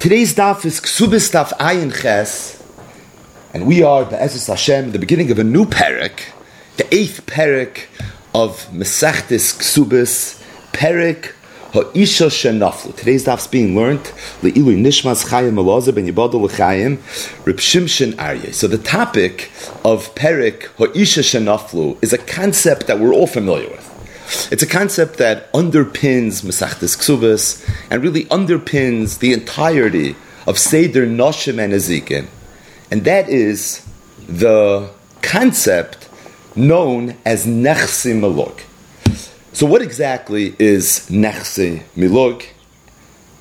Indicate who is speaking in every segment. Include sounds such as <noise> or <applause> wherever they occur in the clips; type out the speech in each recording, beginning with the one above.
Speaker 1: Today's daf is Ksubis daf Ayin Ches, and we are the Ezra Hashem, the beginning of a new parak, the eighth parak of Mesachtis Ksubis, parak Ha'isha Shenaflu. Today's daf is being learned Le'ilu Nishmas Chayim Elazar ben Yibadol L'Chayim Reb Shimshon Aryeh. So the topic of parak Ha'isha Shenaflu is a concept that we're all familiar with. It's a concept that underpins Mesachtes Ksubas and really underpins the entirety of Seder Noshim and Ezekin. And that is the concept known as Nechsi Milug. So, what exactly is Nechsi Milug?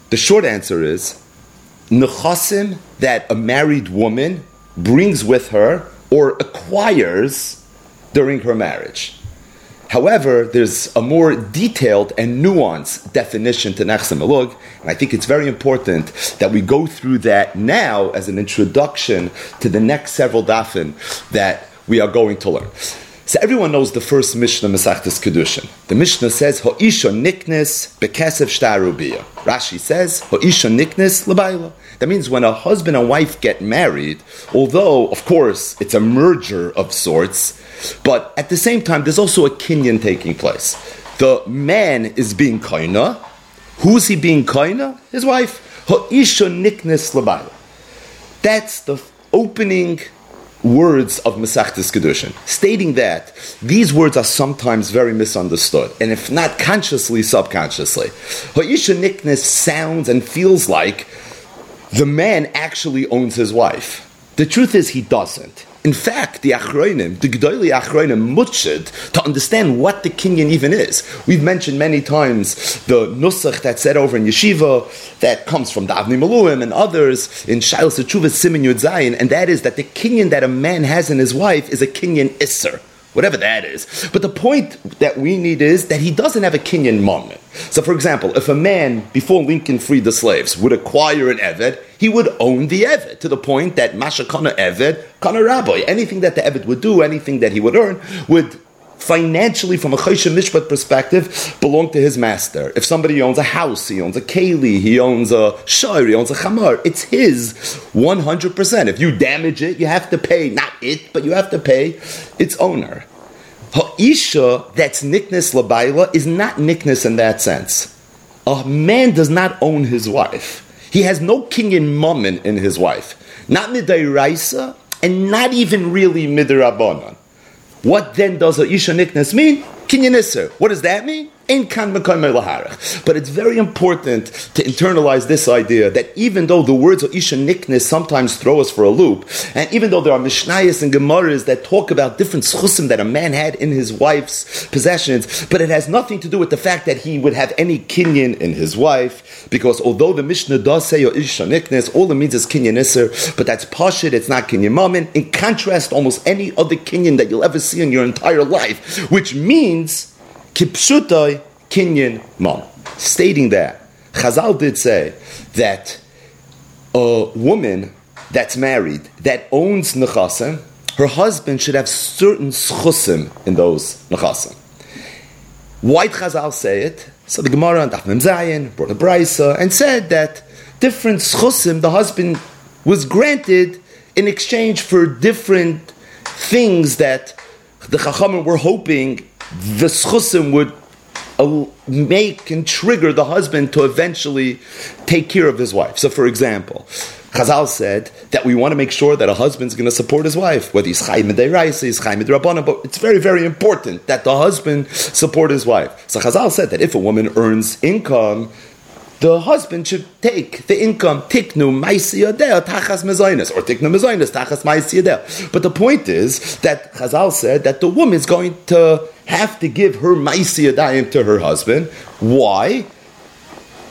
Speaker 1: The short answer is Nechasim that a married woman brings with her or acquires during her marriage. However, there's a more detailed and nuanced definition to Elug, and I think it's very important that we go through that now as an introduction to the next several dafin that we are going to learn. So everyone knows the first Mishnah Masachtas Kedushin. The Mishnah says, Ho'isha niknes bekesev shtarubiyah. Rashi says, Ho'isha niknes lebayla. That means when a husband and wife get married, although, of course, it's a merger of sorts, but at the same time, there's also a kinyan taking place. The man is being kaina. Who's he being kaina? His wife. Ho'isha niknes lebayla. That's the opening words of Mesachtes Kedushin, stating that these words are sometimes very misunderstood, and if not consciously, subconsciously. Ha'isha niknes sounds and feels like the man actually owns his wife. The truth is, he doesn't. In fact, the Achroinim, the Gdoili Achroinim, mutchid to understand what the kinyan even is. We've mentioned many times the nusach that's said over in Yeshiva that comes from the Avnei Miluim and others in Shail Sechuvah Simin Yud Zayin, and that is that the kinyan that a man has in his wife is a kinyan isser whatever that is. But the point that we need is that he doesn't have a Kinyan moment. So, for example, if a man, before Lincoln freed the slaves, would acquire an Eved, he would own the Eved to the point that Masha Kana Eved, Kana Rabbi, anything that the Eved would do, anything that he would earn, would financially, from a Choshen Mishpat perspective, belong to his master. If somebody owns a house, he owns a keli, he owns a shire, he owns a chamar, it's his 100%. If you damage it, you have to pay, not it, but you have to pay its owner. Ha'isha, that's nickness labaila, is not nickness in that sense. A man does not own his wife. He has no kinyan moment in his wife. Not midairaisa, and not even really midrabanan. What then does a Isha Niknes mean? Kinyan What does that mean? But it's very important to internalize this idea that even though the words of Isha Niknes sometimes throw us for a loop, and even though there are Mishnayos and Gemaras that talk about different schusim that a man had in his wife's possessions, but it has nothing to do with the fact that he would have any kinyan in his wife, because although the Mishnah does say Isha Niknes, all it means is kinyan Isser, but that's Pashit, it's not kinyan Mamin. In contrast, almost any other kinyan that you'll ever see in your entire life, which means Kipshutai kinyan mom. Stating that, Chazal did say that a woman that's married that owns nechasim, her husband should have certain schusim in those nechasim. Why Chazal say it? So the Gemara and Daf Zayin brought a brisa and said that different schusim the husband was granted in exchange for different things that the Chachamim were hoping the schusim would uh, make and trigger the husband to eventually take care of his wife. So, for example, Chazal said that we want to make sure that a husband's going to support his wife, whether he's chayim deiraisa, he's chayim rabbana, but it's very, very important that the husband support his wife. So Chazal said that if a woman earns income, the husband should take the income, tiknu maisiyadeh tachas mezainis, or tiknu mezainis tachas maisiyadeh. But the point is that Chazal said that the woman is going to have to give her maisiyadayim to her husband. Why?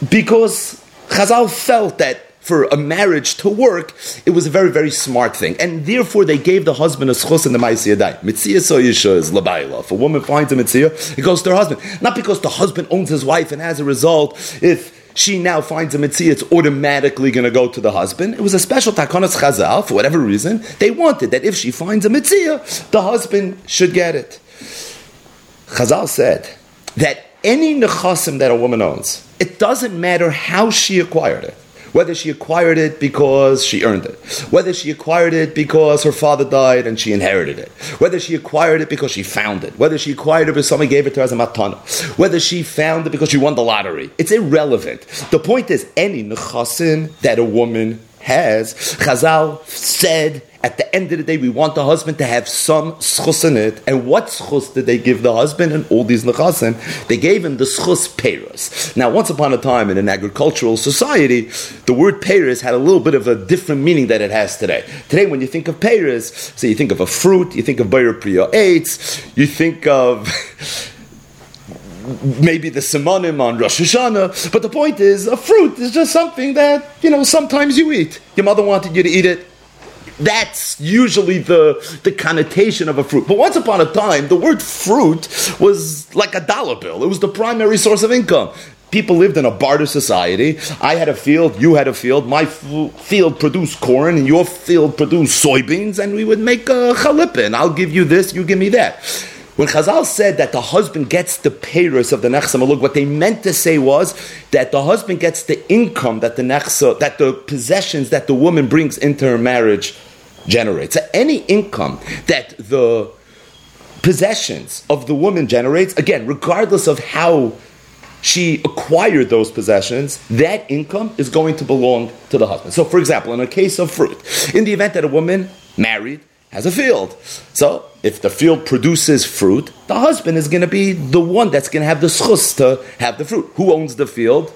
Speaker 1: Because Chazal felt that for a marriage to work, it was a very, very smart thing. And therefore, they gave the husband a schus in the Maisiyadai. Mitziyah so yisha is labayla. If a woman finds a mitziyah, it goes to her husband. Not because the husband owns his wife, and as a result, if she now finds a mitzvah, it's automatically going to go to the husband. It was a special takonas chazal, for whatever reason. They wanted that if she finds a mitzvah, the husband should get it. Chazal said that any nechasim that a woman owns, it doesn't matter how she acquired it, whether she acquired it because she earned it, whether she acquired it because her father died and she inherited it, whether she acquired it because she found it, whether she acquired it because somebody gave it to her as a matana, whether she found it because she won the lottery. It's irrelevant. The point is, any nechasim that a woman has, Chazal said at the end of the day, we want the husband to have some schus in it. And what schus did they give the husband and all these nechasim? They gave him the schus peras. Now, once upon a time in an agricultural society, the word peras had a little bit of a different meaning that it has today. Today, when you think of peras, so you think of a fruit, you think of Bayer Priya eights, you think of <laughs> maybe the simonim on Rosh Hashanah, but the point is, a fruit is just something that, you know, sometimes you eat. Your mother wanted you to eat it. That's usually the, the connotation of a fruit. But once upon a time, the word fruit was like a dollar bill. It was the primary source of income. People lived in a barter society. I had a field, you had a field. My f- field produced corn, and your field produced soybeans, and we would make a chalipin. I'll give you this, you give me that. When Chazal said that the husband gets the payros of the nechsa malug, what they meant to say was that the husband gets the income that the nechsa, that the possessions that the woman brings into her marriage generates. Any income that the possessions of the woman generates, again, regardless of how she acquired those possessions, that income is going to belong to the husband. So, for example, in a case of fruit, in the event that a woman married has a field. So if the field produces fruit, the husband is going to be the one that's going to have the schus to have the fruit. Who owns the field?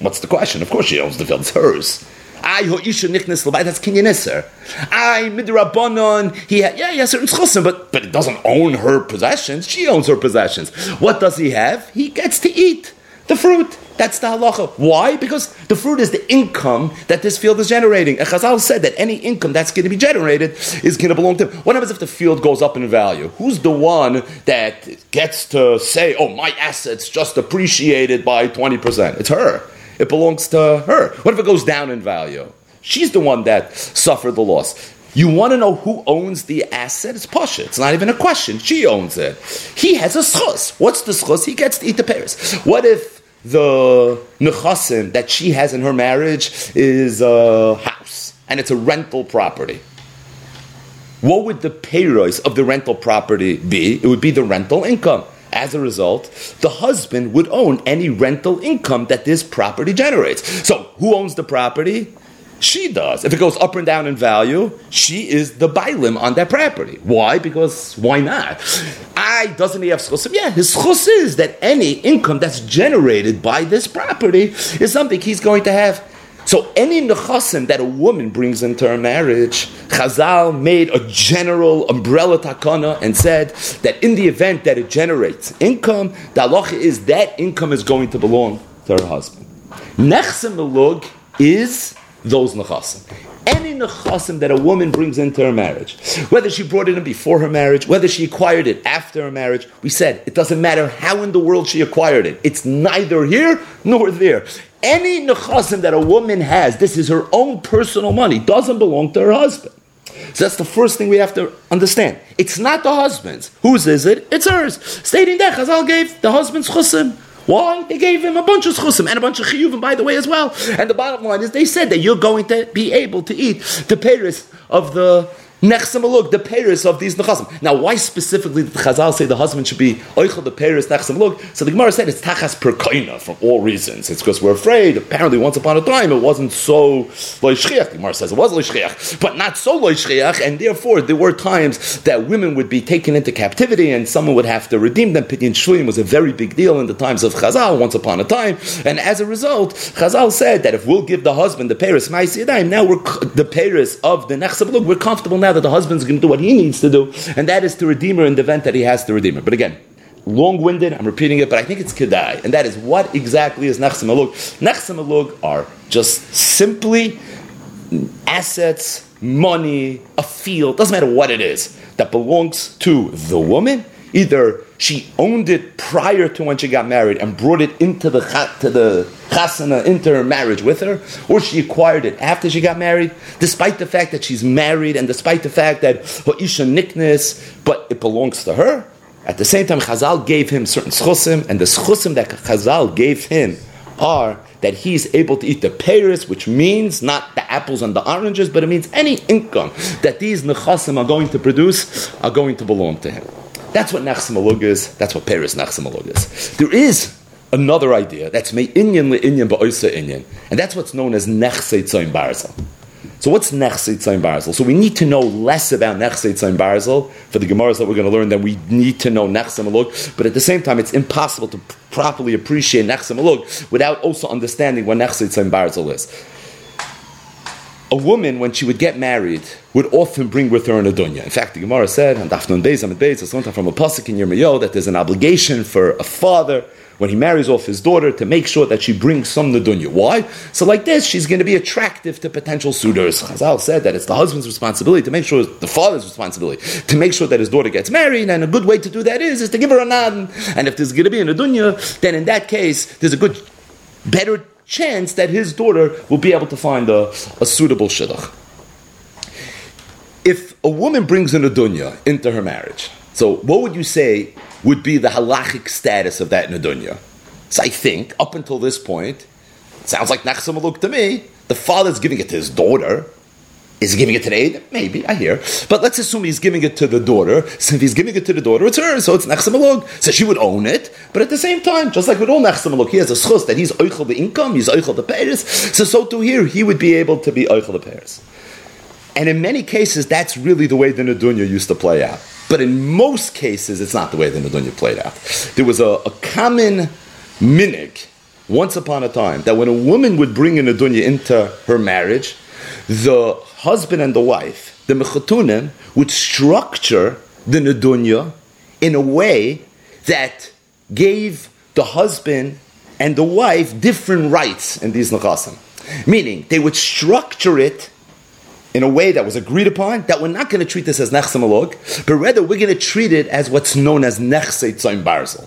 Speaker 1: What's the question? Of course she owns the field. It's hers. I ho'isha nichnes l'bayit. That's kinyanisser. I midrabanon. He had, yeah, he has certain schusim, but but it doesn't own her possessions. She owns her possessions. What does he have? He gets to eat the fruit. That's the halacha. Why? Because the fruit is the income that this field is generating. And Chazal said that any income that's going to be generated is going to belong to him. What happens if the field goes up in value? Who's the one that gets to say, oh, my assets just appreciated by 20%? It's her. It belongs to her. What if it goes down in value? She's the one that suffered the loss. You want to know who owns the asset? It's Pasha. It's not even a question. She owns it. He has a schus. What's the schus? He gets to eat the pears. What if the nechasim that she has in her marriage is a house and it's a rental property? What would the payroys of the rental property be? It would be the rental income. As a result, the husband would own any rental income that this property generates. So, who owns the property? She does. If it goes up and down in value, she is the bailim on that property. Why? Because why not? I doesn't he have schusim? Yeah, his schus is that any income that's generated by this property is something he's going to have. So any nechasim that a woman brings into her marriage, Chazal made a general umbrella takana and said that in the event that it generates income, the halacha is that income is going to belong to her husband. Nechsim elug is those nechasim. Any nechasim that a woman brings into her marriage, whether she brought it in before her marriage, whether she acquired it after her marriage, we said it doesn't matter how in the world she acquired it. It's neither here nor there. Any nechasim that a woman has, this is her own personal money, doesn't belong to her husband. So that's the first thing we have to understand. It's not the husband's. Whose is it? It's hers. Stating that Chazal gave the husband's chusim. Why? They gave him a bunch of schusim and a bunch of chiyuvim, by the way, as well. And the bottom line is they said that you're going to be able to eat the Paris of the Nechsam the Paris of these Nechasim. Now, why specifically did Chazal say the husband should be Oichel the Paris Nechsam So the Gemara said it's Tachas Perkoina for all reasons. It's because we're afraid. Apparently, once upon a time, it wasn't so Loishchiach. The Gemara says it was Loishchiach, but not so Loishchiach, and therefore there were times that women would be taken into captivity and someone would have to redeem them. Pidyon Shluim was a very big deal in the times of Chazal, once upon a time. And as a result, Chazal said that if we'll give the husband the Paris Ma'asiyadayim, now we're the Paris of the Nechsam we're comfortable now that the husband's going to do what he needs to do, and that is to redeem her in the event that he has to redeem her. But again, long-winded, I'm repeating it, but I think it's kedai, and that is what exactly is nechsem alug. Nechsem alug are just simply assets, money, a field, doesn't matter what it is, that belongs to the woman. Either she owned it prior to when she got married and brought it into the to the chasana, into her marriage with her, or she acquired it after she got married, despite the fact that she's married and despite the fact that her isha nickness, but it belongs to her. At the same time, Chazal gave him certain schusim, and the schusim that Chazal gave him are that he's able to eat the pears, which means not the apples and the oranges, but it means any income that these nechasim are going to produce are going to belong to him. That's what nechsim is. That's what pears nechsim is. There is another idea that's me inyan le inyan ba'oisa inyan, and that's what's known as nechse tzoyin barzel. So what's Nechse Tzayin Barzel? So we need to know less about Nechse Tzayin Barzel for the Gemaras that we're going to learn. Then we need to know Nechse Maluk, but at the same time, it's impossible to properly appreciate Nechse Maluk without also understanding what Nechse Tzayin Barzel is. A woman, when she would get married, would often bring with her an adunya. In fact, the Gemara said, and Dafnon Beis, Amid Beis, from a pasuk in Yirmiyahu, that there's an obligation for a father when he marries off his daughter to make sure that she brings some nadunya. Why? So like this, she's going to be attractive to potential suitors. Chazal said that it's the husband's responsibility to make sure, the father's responsibility to make sure that his daughter gets married, and a good way to do that is, is to give her a nod. And if there's going to be a nadunya, then in that case, there's a good, better chance that his daughter will be able to find a, a suitable shidduch. If a woman brings an adunya into her marriage, so what would you say would be the halachic status of that Nadunya. So I think, up until this point, sounds like Nachsam to me. The father's giving it to his daughter. Is he giving it to the aid? Maybe, I hear. But let's assume he's giving it to the daughter. So if he's giving it to the daughter, it's hers, so it's Nechsamalug. So she would own it. But at the same time, just like with all Nechsamalug, he has a schus that he's Eichel the income, he's Eichel the Paris. So so too here, he would be able to be Eichel the Paris. And in many cases, that's really the way the Nadunya used to play out. But in most cases, it's not the way the Nadunya played out. There was a, a common minig once upon a time that when a woman would bring a Nadunya into her marriage, the husband and the wife, the Mechatunim, would structure the Nadunya in a way that gave the husband and the wife different rights in these Nachasim. Meaning, they would structure it in a way that was agreed upon, that we're not going to treat this as nechsamalog, but rather we're going to treat it as what's known as nechse barzel.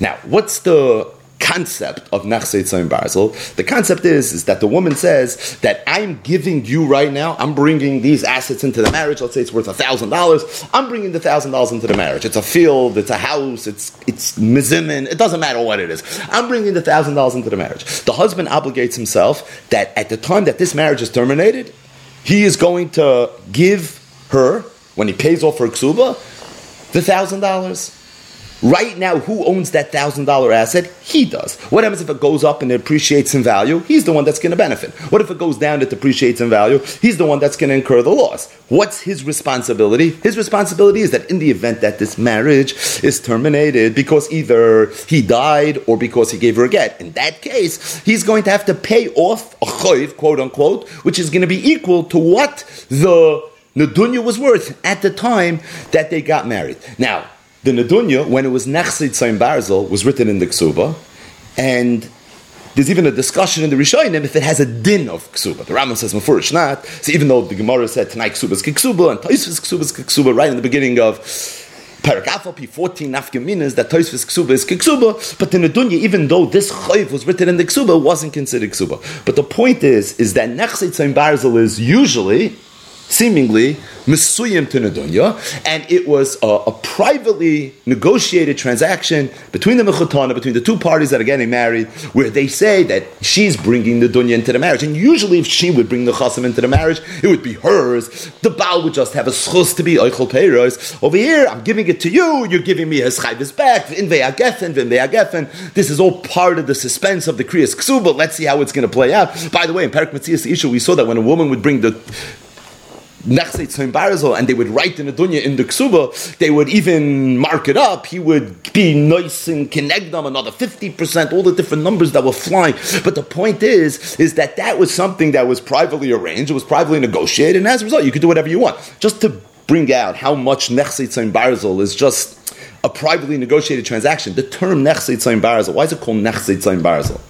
Speaker 1: Now, what's the concept of nechse tzayin barzel? The concept is, is that the woman says that I'm giving you right now, I'm bringing these assets into the marriage, let's say it's worth a thousand dollars, I'm bringing the thousand dollars into the marriage. It's a field, it's a house, it's, it's mizimin, it doesn't matter what it is. I'm bringing the thousand dollars into the marriage. The husband obligates himself that at the time that this marriage is terminated, he is going to give her, when he pays off her ksuba, the thousand dollars. Right now, who owns that thousand dollar asset? He does. What happens if it goes up and it appreciates in value? He's the one that's going to benefit. What if it goes down it depreciates in value? He's the one that's going to incur the loss. What's his responsibility? His responsibility is that in the event that this marriage is terminated because either he died or because he gave her a get, in that case, he's going to have to pay off a choiv, quote unquote, which is going to be equal to what the Nadunya was worth at the time that they got married. Now, the Nadunya, when it was Nechse Tzayin Barzel, was written in the Ksuba, and there's even a discussion in the Rishonim if it has a din of Ksuba. The Rambam says Mefurish not. So even though the Gemara said tonight Ksuba is Ksuba and Taisvis Ksuba is Ksuba, right in the beginning of Paragraph P 14 nafkaminas that Taisvis Ksuba is Ksuba, but the Nadunya, even though this Chayv was written in the Ksuba, wasn't considered Ksuba. But the point is, is that Nechse Tzayin Barzel is usually seemingly Mesuyim to Nadunya, and it was a, a, privately negotiated transaction between the Mechutana, between the two parties that are getting married, where they say that she's bringing the Dunya into the marriage. And usually, if she would bring the Chasim into the marriage, it would be hers. The Baal would just have a schus to be Eichel Peiros. Over here, I'm giving it to you, you're giving me his chayvis back, in. This is all part of the suspense of the Kriyas Ksuba. Let's see how it's going to play out. By the way, in Perak Matthias issue, we saw that when a woman would bring the and they would write in the dunya in the ksuba, they would even mark it up. He would be nice and connect them another 50%, all the different numbers that were flying. But the point is, is that that was something that was privately arranged, it was privately negotiated, and as a result, you could do whatever you want. Just to bring out how much Nechse Tzayin Barzel is just a privately negotiated transaction. The term Nechse Tzayin Barzel, why is it called Nechse Tzayin Barzel?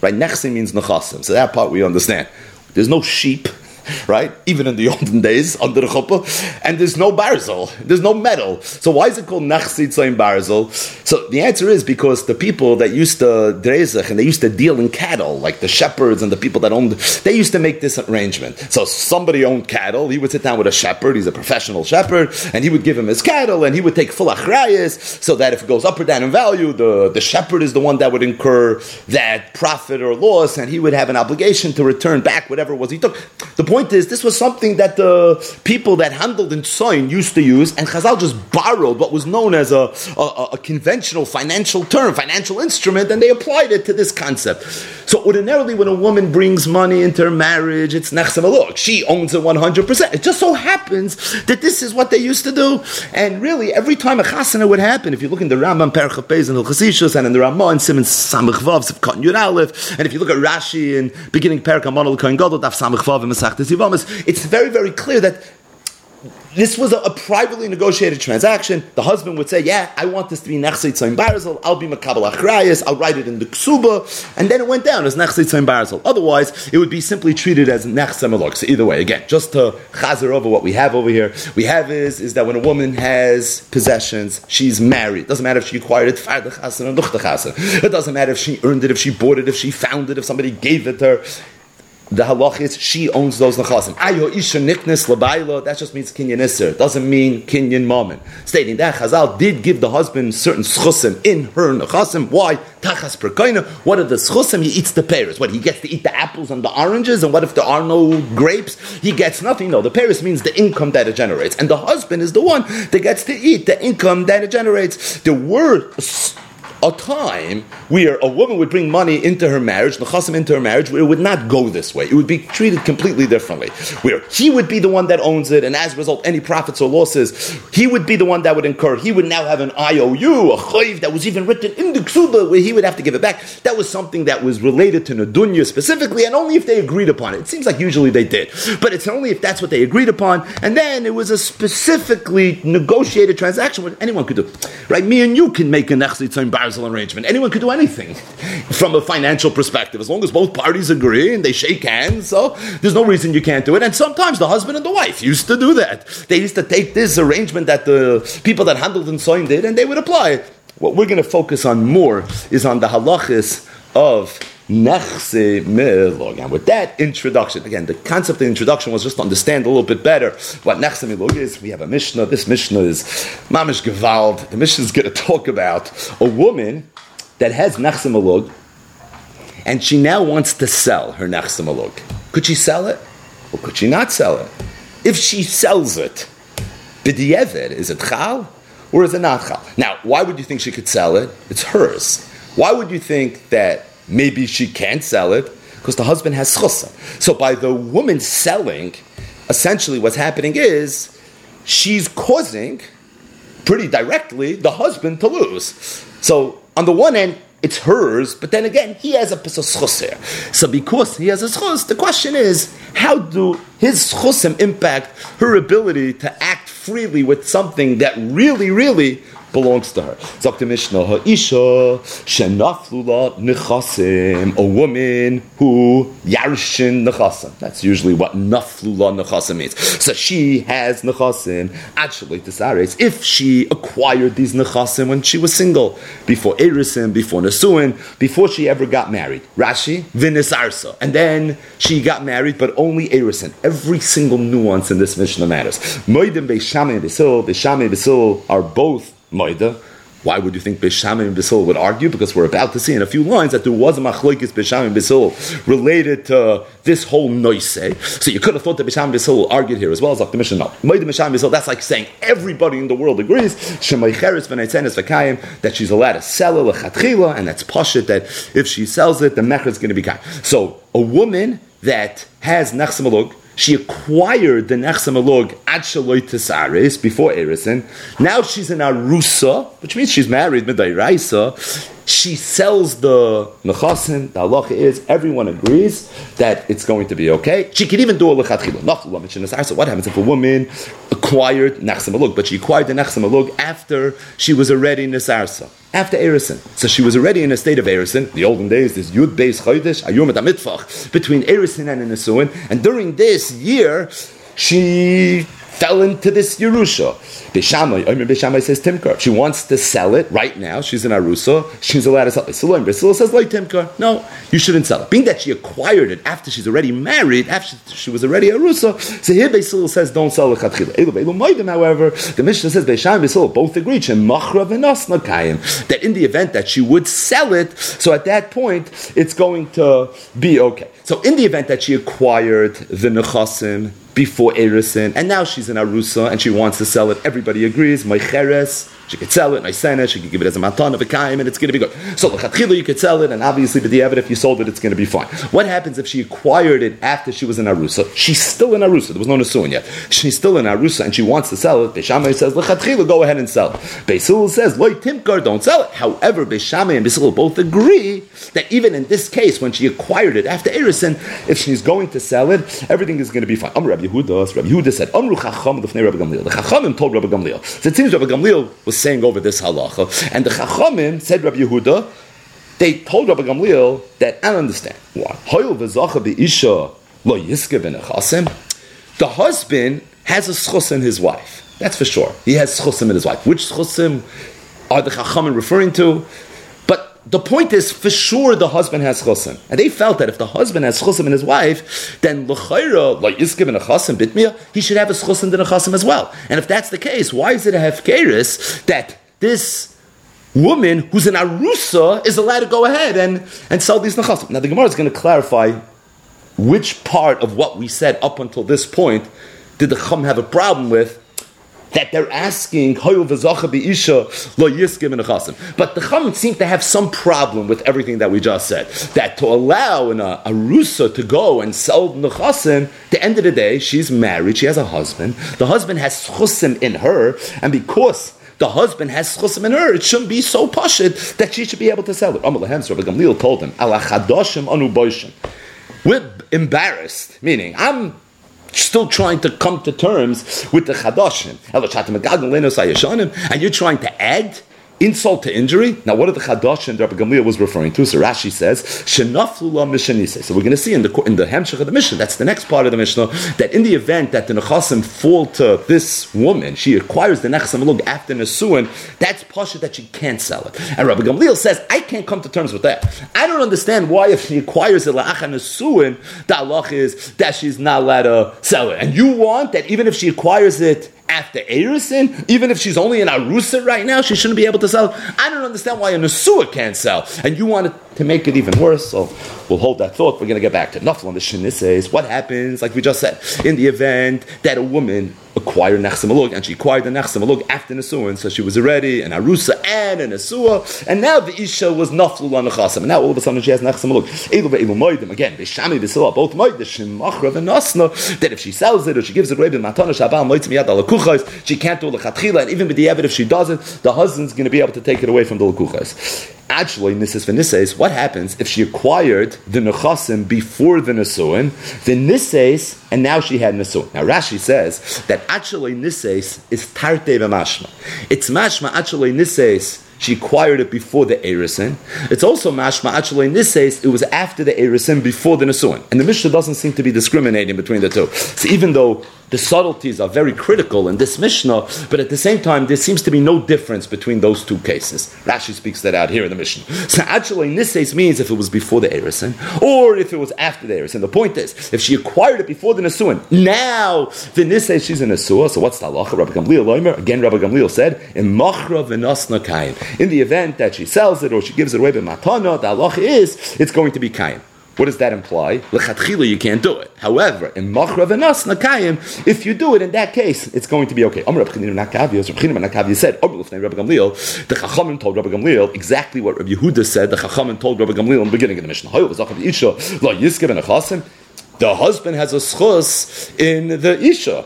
Speaker 1: Right, Nechse means Nechasim, so that part we understand. There's no sheep, <laughs> right? Even in the <laughs> olden days, under the chuppah, and there's no barzel, there's no metal. So why is it called nachsi tzayin barzel? So the answer is because the people that used to drezach and they used to deal in cattle, like the shepherds and the people that owned, they used to make this arrangement. So somebody owned cattle, he would sit down with a shepherd, he's a professional shepherd, and he would give him his cattle, and he would take full achrayas, so that if it goes up or down in value, the, the shepherd is the one that would incur that profit or loss, and he would have an obligation to return back whatever it was he took. The point is, this was something that the people that handled in soin used to use, and Chazal just borrowed what was known as a, a, a conventional financial term, financial instrument, and they applied it to this concept. So ordinarily, when a woman brings money into her marriage, it's nechsem She owns it 100%. It just so happens that this is what they used to do. And really, every time a chasana would happen, if you look in the Rambam, Perchapez, and Hilchasishus, and in the Ramah, and Simon Samach Vav, Sivkot Yud Aleph, and if you look at Rashi in beginning Perach Amonal Kohen Gadol, Daf Samach Vav, and Masachtes Yivamas, it's very, very clear that this was a, a, privately negotiated transaction. The husband would say, "Yeah, I want this to be nechsei tzayin barzel. I'll be makabel achrayas. I'll write it in the ksuba," and then it went down as nechsei tzayin barzel. Otherwise, it would be simply treated as nechsei malok. So either way, again, just to chazer over what we have over here, we have is is that when a woman has possessions, she's married. It doesn't matter if she acquired it far or It doesn't matter if she earned it, if she bought it, if she found it, if somebody gave it to her the halach is she owns those nechasim. Ayo isha niknes labayla, that just means kinyan iser. Doesn't mean kinyan mammon. Stating that Chazal did give the husband certain schusim in her nechasim. Why? Tachas perkoina. What are the schusim? He eats the pears. What? He gets to eat the apples and the oranges. And what if there are no grapes? He gets nothing. No, the pears means the income that it generates. And the husband is the one that gets to eat the income that it generates. The word a time where a woman would bring money into her marriage, nechasim into her marriage, where it would not go this way. It would be treated completely differently. Where he would be the one that owns it, and as a result, any profits or losses, he would be the one that would incur. He would now have an IOU, a chayv that was even written in the ksuba, where he would have to give it back. That was something that was related to Nadunya specifically, and only if they agreed upon it. It seems like usually they did, but it's only if that's what they agreed upon, and then it was a specifically negotiated transaction, what anyone could do. Right? Me and you can make a nechzit marital arrangement. Anyone could do anything <laughs> from a financial perspective, as long as both parties agree and they shake hands. So there's no reason you can't do it. And sometimes the husband and the wife used to do that. They used to take this arrangement that the people that handled and signed did, and they would apply. What we're going to focus on more is on the halachas of And with that introduction, again, the concept of the introduction was just to understand a little bit better what Nechse is. We have a Mishnah. This Mishnah is Mamish Gewald. The Mishnah is going <laughs> to talk about a woman that has Nechse Milog and she now wants to sell her Nechse Milog. Could she sell it or could she not sell it? If she sells it, B'di'evet, is it Chal or is it not Chal? Now, why would you think she could sell it? It's hers. Why would you think that maybe she can't sell it because the husband has chusa. So by the woman selling, essentially what's happening is she's causing pretty directly the husband to lose. So on the one end, it's hers, but then again, he has a piece of schus here. So because he has a schus, the question is, how do his schusim impact her ability to act freely with something that really, really belongs to her. Dr. Mishnah, Ha'isha, Shenaflula Nechasim, a woman who Yarshin Nechasim. That's usually what Naflula Nechasim means. So she has Nechasim, actually, Tesares, if she acquired these Nechasim when she was single, before Erisim, before Nesuin, before she ever got married. Rashi, Vinisarsa. And then she got married, but only Erisim. Every single nuance in this Mishnah matters. Moidim Beishame and Besil, Beishame and Besil are both Maida. Why would you think Bisham and Bisil would argue? Because we're about to see in a few lines that there was a machlokes Bisham and Bisil related to this whole noise. So you could have thought that Bisham and Bisil argued here as well as like the mission. No, Maida Bisham That's like saying everybody in the world agrees that she's allowed to sell it and that's pashit that if she sells it, the mecher is going to be kind. So a woman that has nechsamalug she acquired the Nechsamalog ad Shaloy Tesares before Erison. Now she's an Arusa, which means she's married, Raisa. She sells the Nechasim, the halacha is, everyone agrees that it's going to be okay. She can even do a Lechatchila. So what happens if a woman acquired Nechsamalog, but she acquired the Nechsamalog after she was already Nesarsa? After Erison. So she was already in a state of Erison. The olden days, this Yud Beis Chodesh, Ayum Mitfach, between Erison and Nisuin. And during this year, she fell into this Yerusha. Bishamai, Omer Bishamai says Timkar. She wants to sell it right now. She's in Arusa. She's allowed to sell it. Basilah, Basilah says, like Timkar. No, you shouldn't sell it. Being that she acquired it after she's already married, after she was already Arusa, so here Basilah says, don't sell it. However, the Mishnah says, Bisham Basilah both agreed, that in the event that she would sell it, so at that point, it's going to be okay. So in the event that she acquired the Nechasim, before Erison, and now she's in Arusa and she wants to sell it. Everybody agrees. Meicheres, she could sell it. Meisenes, she could give it as a matan of a kaim, and it's going to be good. So lechatchila, you could sell it, and obviously, but the evidence, if you sold it, it's going to be fine. What happens if she acquired it after she was in Arusa? She's still in Arusa. There was no Nasuin yet. She's still in Arusa, and she wants to sell it. Beishamai says lechatchila, go ahead and sell. Beisul says loy timkar, don't sell it. However, Beishamai and Beisul both agree that even in this case, when she acquired it after Erison, if she's going to sell it, everything is going to be fine. Amr Rabbi Yehuda, Rabbi Yehuda said, Amru Chacham Rabbi Gamliel. The Chachamim told Rabbi Gamliel. So it seems Rabbi Gamliel was saying over this halacha, and the Chachamim said Rabbi Yehuda. They told Rabbi Gamliel that I understand why. The husband has a schus in his wife. That's for sure. He has schusim in his wife. Which schusim are the Chachamim referring to? The point is, for sure, the husband has chosim, and they felt that if the husband has chosim in his wife, then l'chayra like yiskim in a chosim bitmia, he should have a chosim in a chosim as well. And if that's the case, why is it a hefkeris that this woman who's an arusa is allowed to go ahead and, and sell these nechasim? Now the Gemara is going to clarify which part of what we said up until this point did the chum have a problem with that they're asking But the Chachamim seem to have some problem with everything that we just said. That to allow in uh, a, a to go and sell nechasim, the end of the day, she's married, she has a husband. The husband has chusim in her, and because the husband has chusim in her, it shouldn't be so pashit that she should be able to sell it. Rabbi Gamliel told him, "Ala chadoshim anu We're embarrassed, meaning I'm still trying to come to terms with the Chadashim. And you're trying to add insult to injury. Now, what are the chadash and Rabbi Gamliel was referring to? So Rashi says, "Shenaflula mishanise." So we're going to see in the in the Hemshech of the Mishnah. That's the next part of the Mishnah. That in the event that the nechasim fall to this woman, she acquires the nechassim look after nesuin. That's pasha that she can't sell it. And Rabbi Gamliel says, "I can't come to terms with that. I don't understand why if she acquires it la'acha nesuin, the halach is that she's not allowed to sell it. And you want that even if she acquires it." After Erison, even if she's only in Arusa right now, she shouldn't be able to sell. I don't understand why a Nesua can't sell. And you wanted to make it even worse, so we'll hold that thought. We're going to get back to Nafal on the Shinises. What happens, like we just said, in the event that a woman acquired Nechsemalug, and she acquired the Nechsemalug after Nesuin, so she was already an Arusa and an Nesua, and now the Isha was Naflu on Nechasim, and now all of a sudden she has moidim, again, Beshami v'sila, both moidim, Shemachra v'nasna, that if she sells it or she gives it away, Matana Shabal moidim yad al she can't do the Chatchila, and even with the if she does it, the husband's going to be able to take it away from the Lakuchas actually Nisis v'Nises, what happens if she acquired the Nechasim before the Nesuin, the Nises, and now she had Nesuin. Now Rashi says that actually Nises is Tarte v'mashma. It's mashma actually Nises she acquired it before the Erison. It's also mashma actually this it was after the Erison before the Nesuin. And the Mishnah doesn't seem to be discriminating between the two. So even though the subtleties are very critical in this Mishnah, but at the same time, there seems to be no difference between those two cases. Rashi speaks that out here in the Mishnah. So actually, in case means if it was before the Erison, or if it was after the Erison. The point is, if she acquired it before the Nesuin, now the Nisei she's in Nesua, so what's the halacha? Rabbi Gamliel Loimer, again, Rabbi Gamliel said, in Machra v'nasna kain. In the event that she sells it or she gives it away by matana, the halacha is, it's going to be kain. What does that imply? Lechatchila, you can't do it. However, in Machra v'Nas Nakayim, if you do it in that case, it's going to be okay. Amr Rabbi Nakavia said, Rabbi Gamliel, the Chachamim told Rabbi Gamliel exactly what Rabbi Yehuda said. The Chachamim told Rabbi Gamliel in the beginning of the Mishnah. The husband has a schus in the Isha.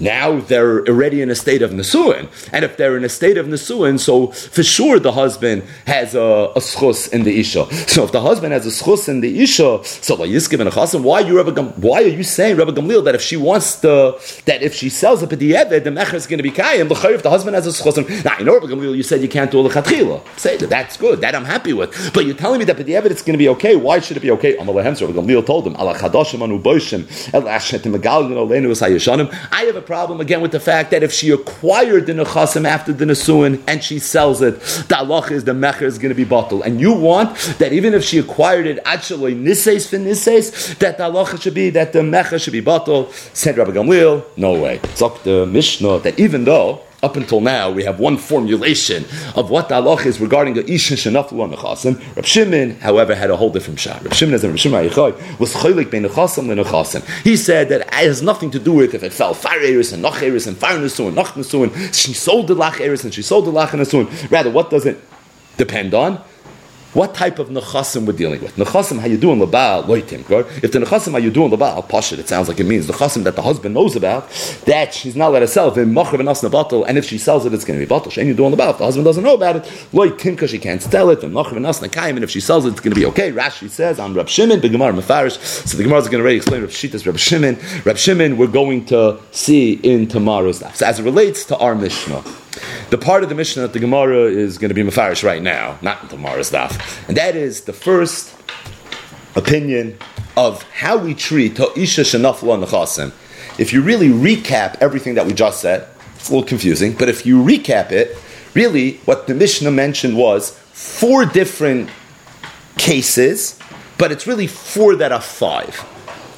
Speaker 1: Now they're already in a state of Nisuin. And if they're in a state of Nisuin, so for sure the husband has a, a schus in the Isha. So if the husband has a schus in the Isha, so Yiskim and a Chasim, why, you why are you saying, Rebbe Gamliel, that if she wants the, that if she sells a Eved, the Mecher is going to be Kayim, the if the husband has a schus. Now, I know, Rebbe Gamliel, you said you can't do the Chatchila. Say that, that's good, that I'm happy with. But you're telling me that Eved it's going to be okay. Why should it be okay? Rebbe Gamliel told him, I have a problem again with the fact that if she acquired the nechasim after the nesuin and she sells it, the Allah is the mecher is going to be bottled. And you want that even if she acquired it actually nises for nises, that the Allah should be that the mecher should be bottled. Said Rabbi Gamliel, no way. Zok the Mishnah that even though up until now, we have one formulation of what the halach is regarding a isha shenafu on nechasim. Reb Shimon, however, had a whole different shot. Reb Shimon, as Reb Shimon was cholik bein nechasim lenechasim. He said that it has nothing to do with if it fell fire eris and noch eris and fire nesuin, noch nesuin. She sold the lach eris and she sold the lach nesuin. Rather, what does it depend on? What type of nechasim we're dealing with? Nechasim, how you doing labal loitim? If the nechasim doing labal pashit, it sounds like it means nechasim that the husband knows about, that she's not let her sell. And if she sells it, it's going to be bottle. You doing labal. If the husband doesn't know about it, loitim because she can't sell it. And and if she sells it, it's going to be okay. Rashi says on Rab Shimon, the Gemara Mefarish. So the Gemara is going to already explain Rab Shitas, Rab Shimon. Rab Shimon, we're going to see in tomorrow's. So as it relates to our Mishnah. The part of the Mishnah that the Gemara is going to be Mefarish right now, not tomorrow's daf, and that is the first opinion of how we treat Ta'isha Shanafla Nechasim. If you really recap everything that we just said, it's a little confusing, but if you recap it, really what the Mishnah mentioned was four different cases, but it's really four that are five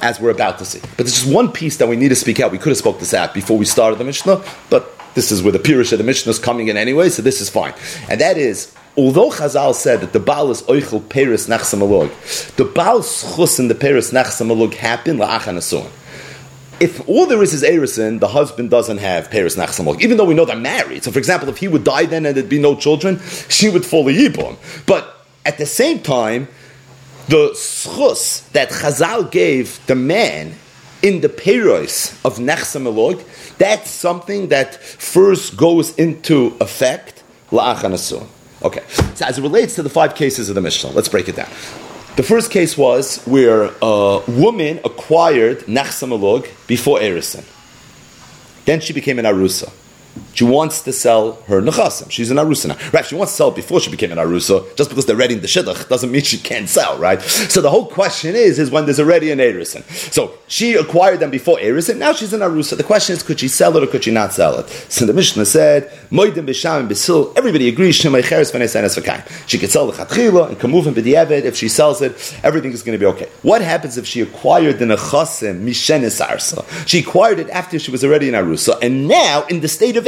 Speaker 1: as we're about to see. But there's just one piece that we need to speak out. We could have spoke this out before we started the Mishnah, but this is where the Pirush of the Mishnah is coming in anyway, so this is fine. And that is, although Chazal said that the Baal is Oichel Peris Nachsamalog, the Baal Schus in the Peris Nachsamalog happened La'achan Asuan. If all there is is Erison, the husband doesn't have Peris Nachsamalog, even though we know they're married. So, for example, if he would die then and there'd be no children, she would fall a Yibum. But at the same time, the schus that Chazal gave the man in the Peros of Nechsamalog, that's something that first goes into effect la'achanasun. Okay, so as it relates to the five cases of the Mishnah, let's break it down. The first case was where a woman acquired Nechsamalog before Erison. Then she became an Arusa. She wants to sell her nechasim. She's an arusa now. Right, she wants to sell it before she became an arusa. Just because they're ready in the shidduch doesn't mean she can't sell, right? So the whole question is, is when there's already an erison. So she acquired them before erison, now she's an arusa. The question is, could she sell it or could she not sell it? So the Mishnah said, moedim b'sham bisil, everybody agrees, She could sell the chatchila and kamuvim b'diavad. If she sells it, everything is going to be okay. What happens if she acquired the nechasim mishenes arsa? She acquired it after she was already an arusa, and now in the state of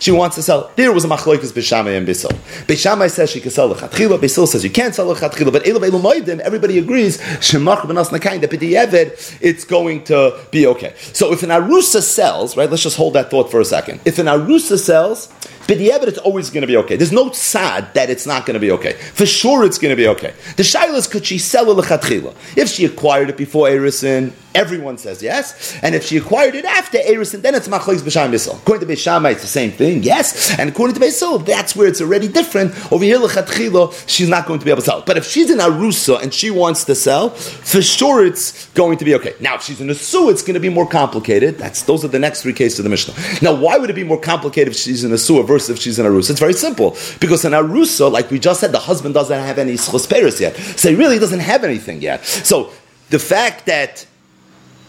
Speaker 1: she wants to sell. There was a machloikas b'shamay and bisil. B'shamay says she can sell the chatchila. Bisil says you can't sell the chatchila. But elu moedim, everybody agrees. Shemach b'nas nakayin that b'di'eved, it's going to be okay. So if an arusa sells, right? Let's just hold that thought for a second. If an arusa sells, b'di'eved, it's always going to be okay. There's no sad that it's not going to be okay. For sure, it's going to be okay. The shaila could she sell the chatchila? If she acquired it before Erison, Everyone says yes. And if she acquired it after Eris, then it's Machlois B'Sham Bissel. According to Beishamai, it's the same thing, yes. And according to Beisil, that's where it's already different. Over here, L'chatchilo, she's not going to be able to sell. But if she's in Arusa and she wants to sell, for sure it's going to be okay. Now, if she's in a Su, it's going to be more complicated. That's Those are the next three cases of the Mishnah. Now, why would it be more complicated if she's in a Su versus if she's in Arusa? It's very simple. Because in Arusa, like we just said, the husband doesn't have any Schos yet. So he really doesn't have anything yet. So the fact that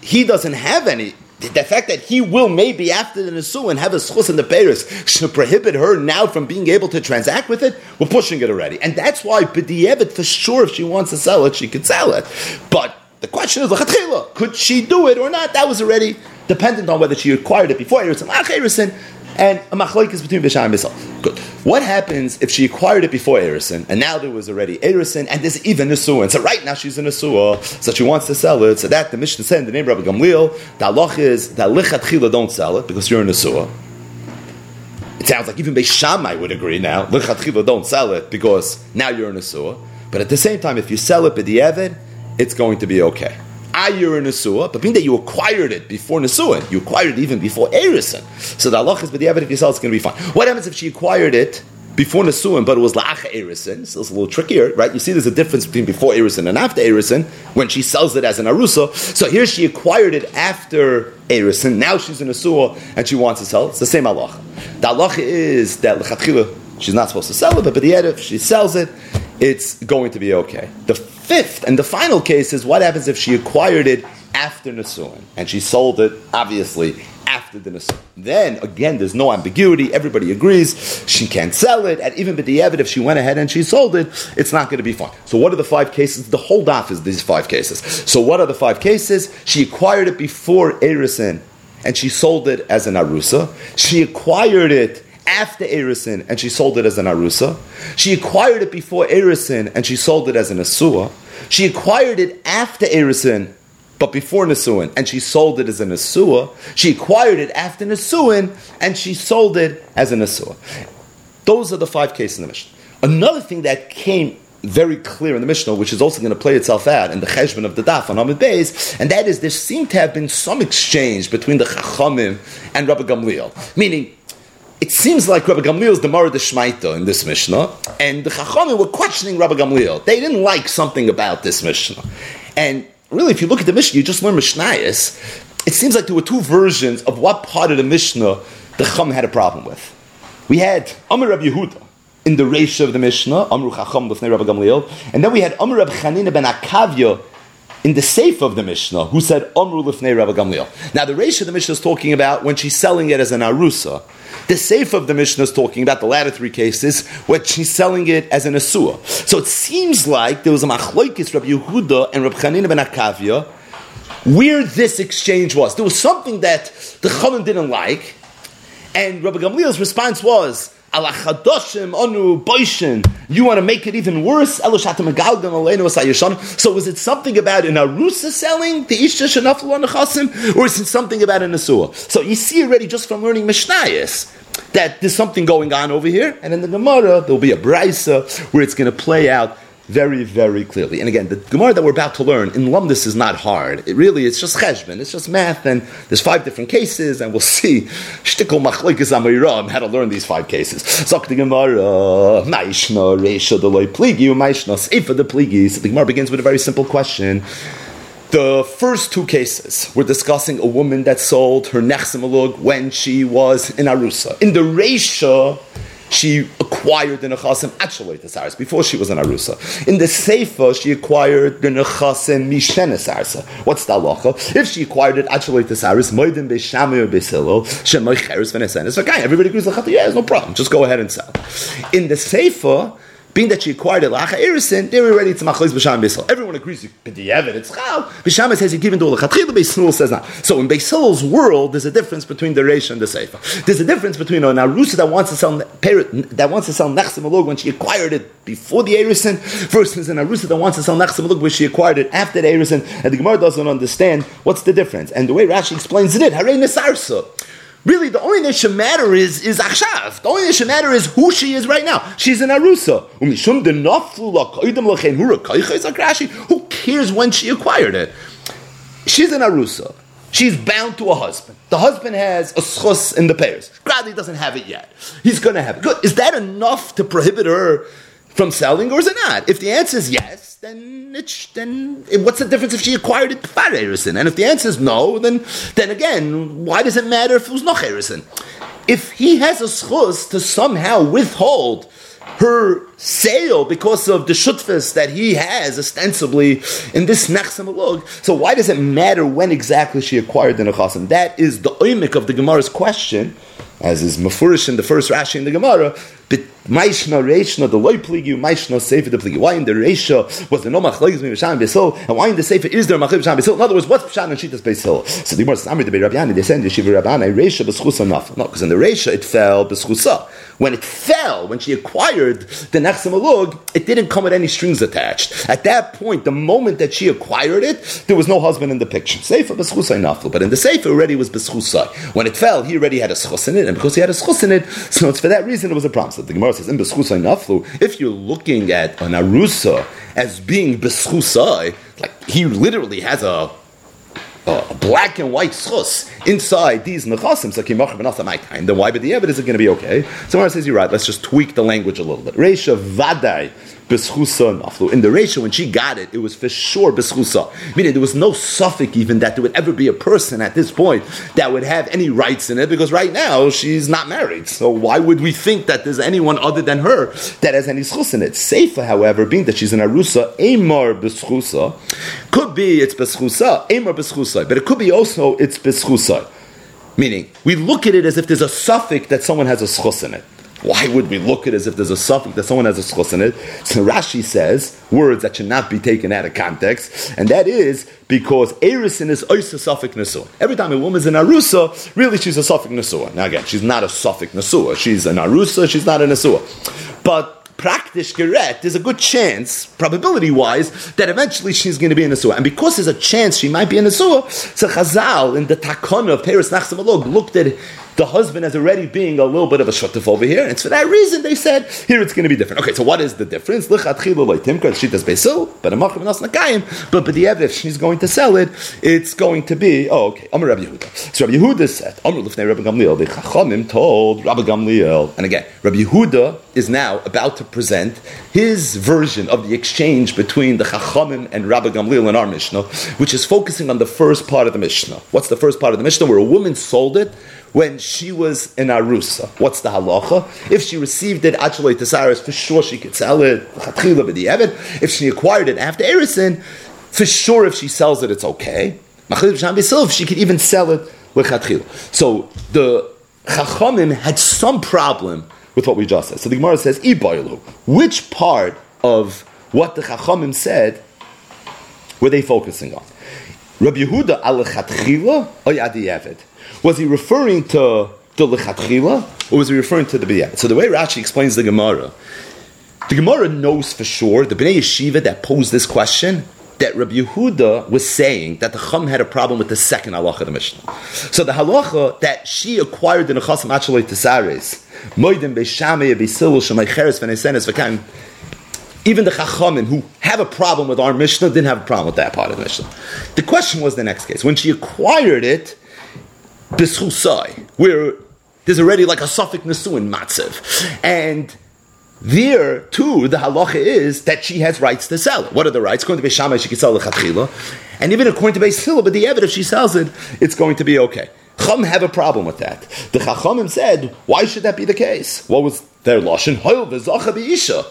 Speaker 1: he doesn't have any. The fact that he will maybe after the Nisu have a schus in the Paris should prohibit her now from being able to transact with it, we're pushing it already. And that's why B'di'evit, for sure, if she wants to sell it, she could sell it. But the question is, could she do it or not? That was already dependent on whether she acquired it before Erison, and a machlokes between Bisham and Bissel. Good. What happens if she acquired it before Erison, and now there was already Erison, and there's even Nesua, and so right now she's in a Nesua, so she wants to sell it, so that the Mishnah said the name of Rabbi Gamliel, the halach is that lichat don't sell it, because you're in a Nesua. It sounds like even Beishamai would agree now, lichat don't sell it, because now you're in a Nesua. But at the same time, if you sell it b'di'evid, it's going to be okay. And Nesua, but being that you acquired it before Nesua, you acquired it even before Erison. So the Allah is, but the if you sell it's going to be fine. What happens if she acquired it before Nesuim, but it was La'acha Erison, so it's a little trickier, right? You see there's a difference between before Erison and after Erison when she sells it as an Arusa. So here she acquired it after Erison, now she's in Nesua and she wants to sell it. It's the same Allah. The Allah is that she's not supposed to sell it, but if she sells it, it's going to be okay. The fifth and the final case is what happens if she acquired it after Nesuin and she sold it, obviously, after the Nesuin. Then, again, there's no ambiguity. Everybody agrees she can't sell it. And even B'di'evid, if she went ahead and she sold it, it's not going to be fine. So what are the five cases? The whole daf is these five cases. So what are the five cases? She acquired it before Erisin and she sold it as an Arusa. She acquired it after Erisin and she sold it as an Arusa. She acquired it before Erisin and she sold it as an Asua. She acquired it after Erisin but before Nisuin, and she sold it as an Asua. She acquired it after Nisuin, and she sold it as an Asua. Those are the five cases in the Mishnah. Another thing that came very clear in the Mishnah, which is also going to play itself out in the Cheshbon of the Daf on Amid Beis, and that is there seemed to have been some exchange between the Chachamim and Rabbi Gamliel. Meaning, it seems like Rabbi Gamliel is the Mara Shmaita in this Mishnah, and the Chachamim were questioning Rabbi Gamliel. They didn't like something about this Mishnah. And really, if you look at the Mishnah, you just learn Mishnayos. It seems like there were two versions of what part of the Mishnah the Chum had a problem with. We had Amr Rabbi Yehuda in the Reisha of the Mishnah, Amru Chacham B'fnei Rabbi Gamliel, and then we had Amr Rabbi Chanina ben Akavya in the safe of the Mishnah, who said Amru Lifnei Rabbi Gamliel. Now, the Reisha of the Mishnah is talking about when she's selling it as an Arusa. The safe of the Mishnah is talking about the latter three cases where she's selling it as an Asua. So it seems like there was a Machloikis Rabbi Yehuda and Rabbi Chanina ben Akavia where this exchange was. There was something that the Chanan didn't like, and Rabbi Gamliel's response was, You want to make it even worse? So was it something about an arusa selling the isha shenaflu or is it something about an asua? So you see already just from learning Mishnayos that there's something going on over here, and in the Gemara there'll be a brisa where it's going to play out very, very clearly. And again, the Gemara that we're about to learn in Lumdis is not hard. It really, it's just cheshbon, it's just math, and there's five different cases, and we'll see shtickle machlekes amiram how to learn these five cases. Zok the Gemara, maishna reisha deloy pligi, seifa the pligi. So the Gemara begins with a very simple question. The first two cases, we're discussing a woman that sold her nechsemalug when she was in Arusa. In the Reisha, she acquired the nechasim actually the saris before she was an arusa. In the sefer, she acquired the nechasim mishenes arsa. What's the halacha? If she acquired it actually the saris, moedim beishami or beisilo, shemoicheres v'nesenes. Okay, everybody agrees. The yeah, there's no problem. Just go ahead and sell. In the seifa being that she acquired it lacha erisin, they were ready to machlis b'sham beisil. Everyone agrees. B'diavad, it's chal. B'sham says you give into lechatchil. Beisil says not. So in Beisil's world, there's a difference between the reish and the seifa. There's a difference between an arusa that wants to sell that wants to sell nechsim when she acquired it before the erisin versus an arusa that wants to sell nechsim alog when she acquired it after the erisin. And the Gemara doesn't understand what's the difference. And the way Rashi explains it, harei nesarsa. Really, the only thing that matter is is achshav. The only thing that matter is who she is right now. She's an arusa. Who cares when she acquired it? She's an arusa. She's bound to a husband. The husband has a schus in the pairs. Gradley doesn't have it yet. He's going to have it. Good. Is that enough to prohibit her from selling, or is it not? If the answer is yes, then it's, then what's the difference if she acquired it before Erison? And if the answer is no, then then again, why does it matter if it was not Erison? If he has a schus to somehow withhold her sale because of the shutfas that he has ostensibly in this nechsamalog. So why does it matter when exactly she acquired the nechasim? That is the oimik of the Gemara's question, as is mafurish in the first Rashi in the Gemara. Maishna Reishna, the loy pligi, Maishna Sefer the pligi. Why in the Reisha was the no machlekes me b'sham b'sil, and why in the Sefer is there machlekes b'sham b'sil? In other words, what's b'sham and shitas b'sil? So the Gemara says, Amri the Rabbi Yannai, they send the Shiva Rabbani Reisha b'schusa naf. No, because in the Reisha it fell b'schusa. When it fell, when she acquired the Nechsim it didn't come with any strings attached. At that point, the moment that she acquired it, there was no husband in the picture. Sefer b'schusay naflu, but in the Sefer already was b'schusay. When it fell, he already had a schus in it, and because he had a schus in it, so it's for that reason it was a problem. The Gemara says, in b'schusay naflu, if you're looking at an arusa as being b'schusay, like he literally has a a black and white schus inside these nechasim, so then why but the evidence is it going to be okay? So Mar says you're right. Let's just tweak the language a little bit. Reisha vaday beschusa naflu. In the ratio, when she got it, it was for sure beschusa. Meaning there was no suffix even that there would ever be a person at this point that would have any rights in it because right now she's not married. So why would we think that there's anyone other than her that has any schus in it? Safer, however, being that she's an arusa, amar beschusa, could be it's beschusa, amar beschusa, but it could be also it's beschusa. Meaning, we look at it as if there's a suffix that someone has a schus in it. Why would we look at it as if there's a suffix that someone has a schus in it? So Rashi says words that should not be taken out of context, and that is because Erisin is oisa suffix nesua. Every time a woman's an arusa, really she's a suffix nesua. Now again, she's not a suffix nesua. She's an arusa. She's not a nesua. But practice geret, there's a good chance, probability wise, that eventually she's going to be in a sewer. And because there's a chance she might be in a sewer, so Chazal in the Takana of Paris Nachsamalog looked at the husband as already being a little bit of a shutuf over here, and it's for that reason they said here it's going to be different. Okay, so what is the difference? But but the if she's going to sell it, it's going to be oh okay. Amar Rabbi Yehuda. So Rabbi Yehuda said, Rabbi Gamliel. The Chachamim told Rabbi Gamliel, and again Rabbi Yehuda is now about to present his version of the exchange between the Chachamim and Rabbi Gamliel in our Mishnah, which is focusing on the first part of the Mishnah. What's the first part of the Mishnah? Where a woman sold it when she was in Arusa. What's the halacha? If she received it, actually to Tesaris, for sure she could sell it. If she acquired it after Erison, for sure if she sells it, it's okay. If she could even sell it So the Chachamim had some problem with what we just said. So the Gemara says, Which part of what the Chachamim said were they focusing on? Rabbi Yehuda al or Yadi was he referring to the lechatchila or was he referring to the b'yad? So the way Rashi explains the Gemara, the Gemara knows for sure the Bnei Yeshiva that posed this question that Rabbi Yehuda was saying that the Chum had a problem with the second halacha of the Mishnah. So the halacha that she acquired in the Nechasim Achalei Tesares, Moidim even the Chachamim who have a problem with our Mishnah didn't have a problem with that part of the Mishnah. The question was the next case. When she acquired it, B'schusai, where there's already like a suffix nesuin matzev. And there too, the halacha is that she has rights to sell it. What are the rights? According to Beishamai, she can sell the chatchila, and even according to Beis but the evidence if she sells it, it's going to be okay. Chum have a problem with that. The Chachamim said, why should that be the case? What was their lashon? Hoyel v'zacha.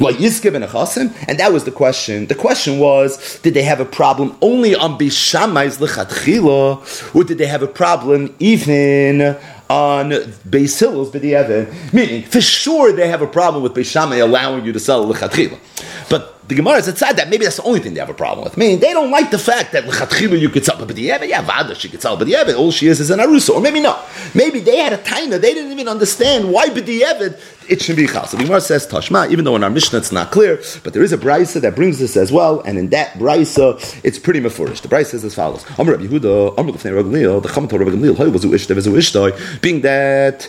Speaker 1: And that was the question. The question was, did they have a problem only on Bishamai's lechatchila, or did they have a problem even on Beis Hillel's? Meaning, for sure they have a problem with Beishamai allowing you to sell lechatchila. But the Gemara said that maybe that's the only thing they have a problem with. I mean, they don't like the fact that lechatchila you could sell, but yeah, yeah, vada she could sell, but all she is is an arusa, or maybe not. Maybe they had a taina, they didn't even understand why b'di'evid it should be chal. So the Gemara says tashma, even though in our Mishnah it's not clear, but there is a brisa that brings this as well, and in that brisa it's pretty mafurish. The brisa says as follows: Amr Rabbi Yehuda, Amr Lefnei Rabbi Gamliel, the Chamator Rabbi Gamliel, ishtoi, being that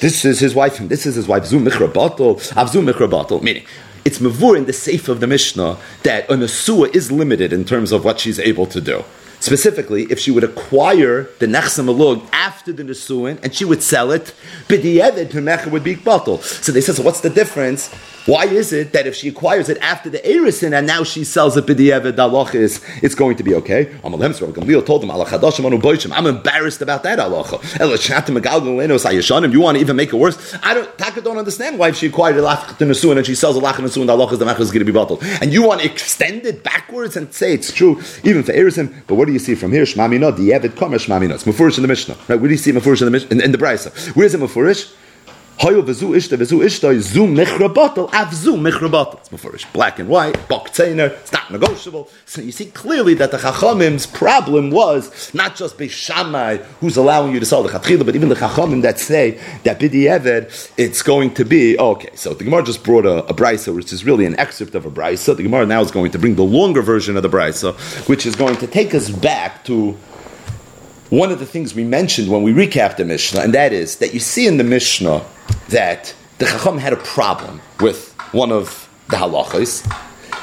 Speaker 1: this is his wife and this is his wife, zu michra batal, avzu michra batal, meaning it's mavur in the safe of the Mishnah that an asua is limited in terms of what she's able to do. Specifically, if she would acquire the Nechsam after the Nesuin and she would sell it, B'di'evid, her Mecha would be Batal. So they said, so what's the difference? Why is it that if she acquires it after the Erisin and now she sells it B'di'evid, the is, it's going to be okay? Amalem Gamliel told him, I'm embarrassed about that halacha. You want to even make it worse? I don't, Taka don't understand why if she acquired it after and she sells a Lach Nesuin, the halacha is the Mecha is going to be bottled, And you want to extend it backwards and say it's true even for Erisin, but what do you see from here? Shmamina, the Yevid Kamer Shmamina. It's Mufurish in the Mishnah. Right? Where do you see Mufurish in the, in, in the Brisa? Where is it Mufurish? Hoyo v'zu ishta v'zu ishta zu michrabatel av zu michrabatel. It's mafurish, black and white, bokteiner, it's not negotiable. So you see clearly that the Chachamim's problem was not just Beishamai who's allowing you to sell the Chatchila, but even the Chachamim that say that Bidi Eved, it's going to be, okay, so the Gemara just brought a, a Brisa, which is really an excerpt of a Brisa. The Gemara now is going to bring the longer version of the Brisa, which is going to take us back to one of the things we mentioned when we recapped the Mishnah, and that is that you see in the Mishnah that the Chacham had a problem with one of the halachas.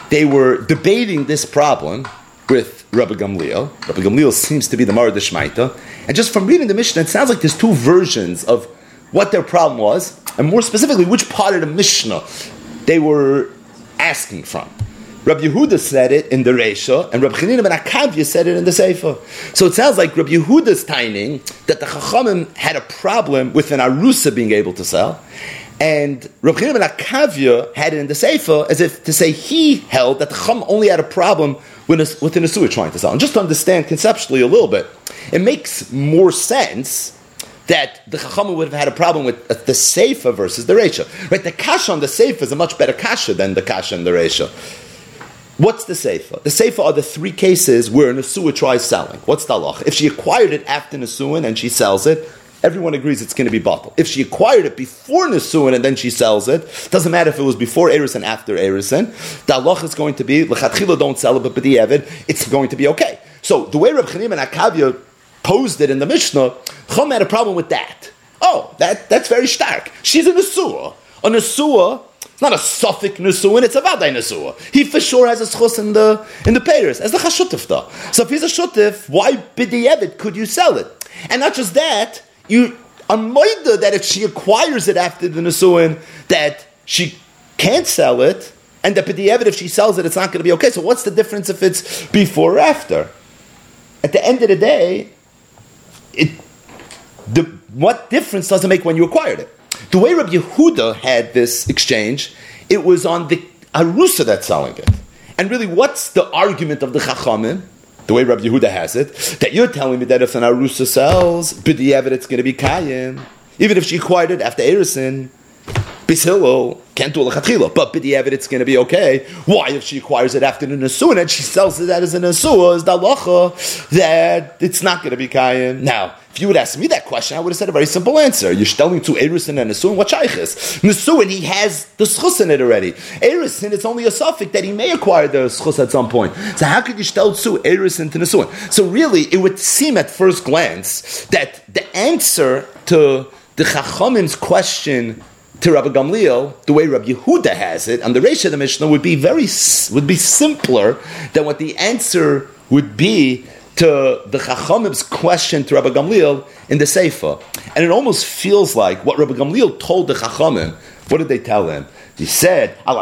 Speaker 1: They were debating this problem with Rabbi Gamliel. Rabbi Gamliel seems to be the Marad Shmaita. And just from reading the Mishnah, it sounds like there's two versions of what their problem was, and more specifically, which part of the Mishnah they were asking from. Rabbi Yehuda said it in the Reisha, and Rabbi Chanina ben Akavya said it in the Sefer. So it sounds like Rabbi Yehuda's timing that the Chachamim had a problem with an Arusa being able to sell, and Rabbi Chanina ben Akavya had it in the Sefer as if to say he held that the Chacham only had a problem with a, with an trying to sell. And just to understand conceptually a little bit, it makes more sense that the Chachamim would have had a problem with uh, the Sefer versus the Reisha. Right? The Kasha on the Sefer is a much better Kasha than the Kasha in the Reisha. What's the Sefer? The Sefer are the three cases where an Asua tries selling. What's the halach? If she acquired it after Nasuin and she sells it, everyone agrees it's going to be bottled. If she acquired it before Nisuin and then she sells it, doesn't matter if it was before Eris and after Erison, the is going to be, L'chatchila don't sell it, but B'di'evid, it's going to be okay. So the way Reb Chanim and Akavya posed it in the Mishnah, Chum had a problem with that. Oh, that, that's very stark. She's a Nesua. A Nesua it's not a suffix nesuin, it's a vaday nesua. He for sure has a schus in the in the payers as the chashutif. So if he's a shutif, why bidiyevit could you sell it? And not just that, you are moida that if she acquires it after the nesuin, that she can't sell it, and the bidiyevit if she sells it, it's not going to be okay. So what's the difference if it's before or after? At the end of the day, it the what difference does it make when you acquired it? The way Rabbi Yehuda had this exchange, it was on the Arusa that's selling it. And really, what's the argument of the Chachamim? The way Rabbi Yehuda has it, that you're telling me that if an Arusa sells, b'di'evet it's going to be Kayim. Even if she acquired it after Erison, Bishilo can't do a lechatchila, but b'di'evet it's going to be okay. Why, if she acquires it after the nesua and she sells it as a nesua, is the lacha that it's not going to be kayan? Now, if you would ask me that question, I would have said a very simple answer. You're telling to Erisin and Nesuin, what shaykhis? Nesuin, he has the schus in it already. Erisin, it's only a suffix that he may acquire the schus at some point. So how could you tell to Erisin to Nesuin? So really, it would seem at first glance that the answer to the Chachamim's question to Rabbi Gamliel, the way Rabbi Yehuda has it, on the Reish of the Mishnah would be very would be simpler than what the answer would be to the Chachamim's question to Rabbi Gamliel in the Sefer. And it almost feels like what Rabbi Gamliel told the Chachamim. What did they tell him? He said, It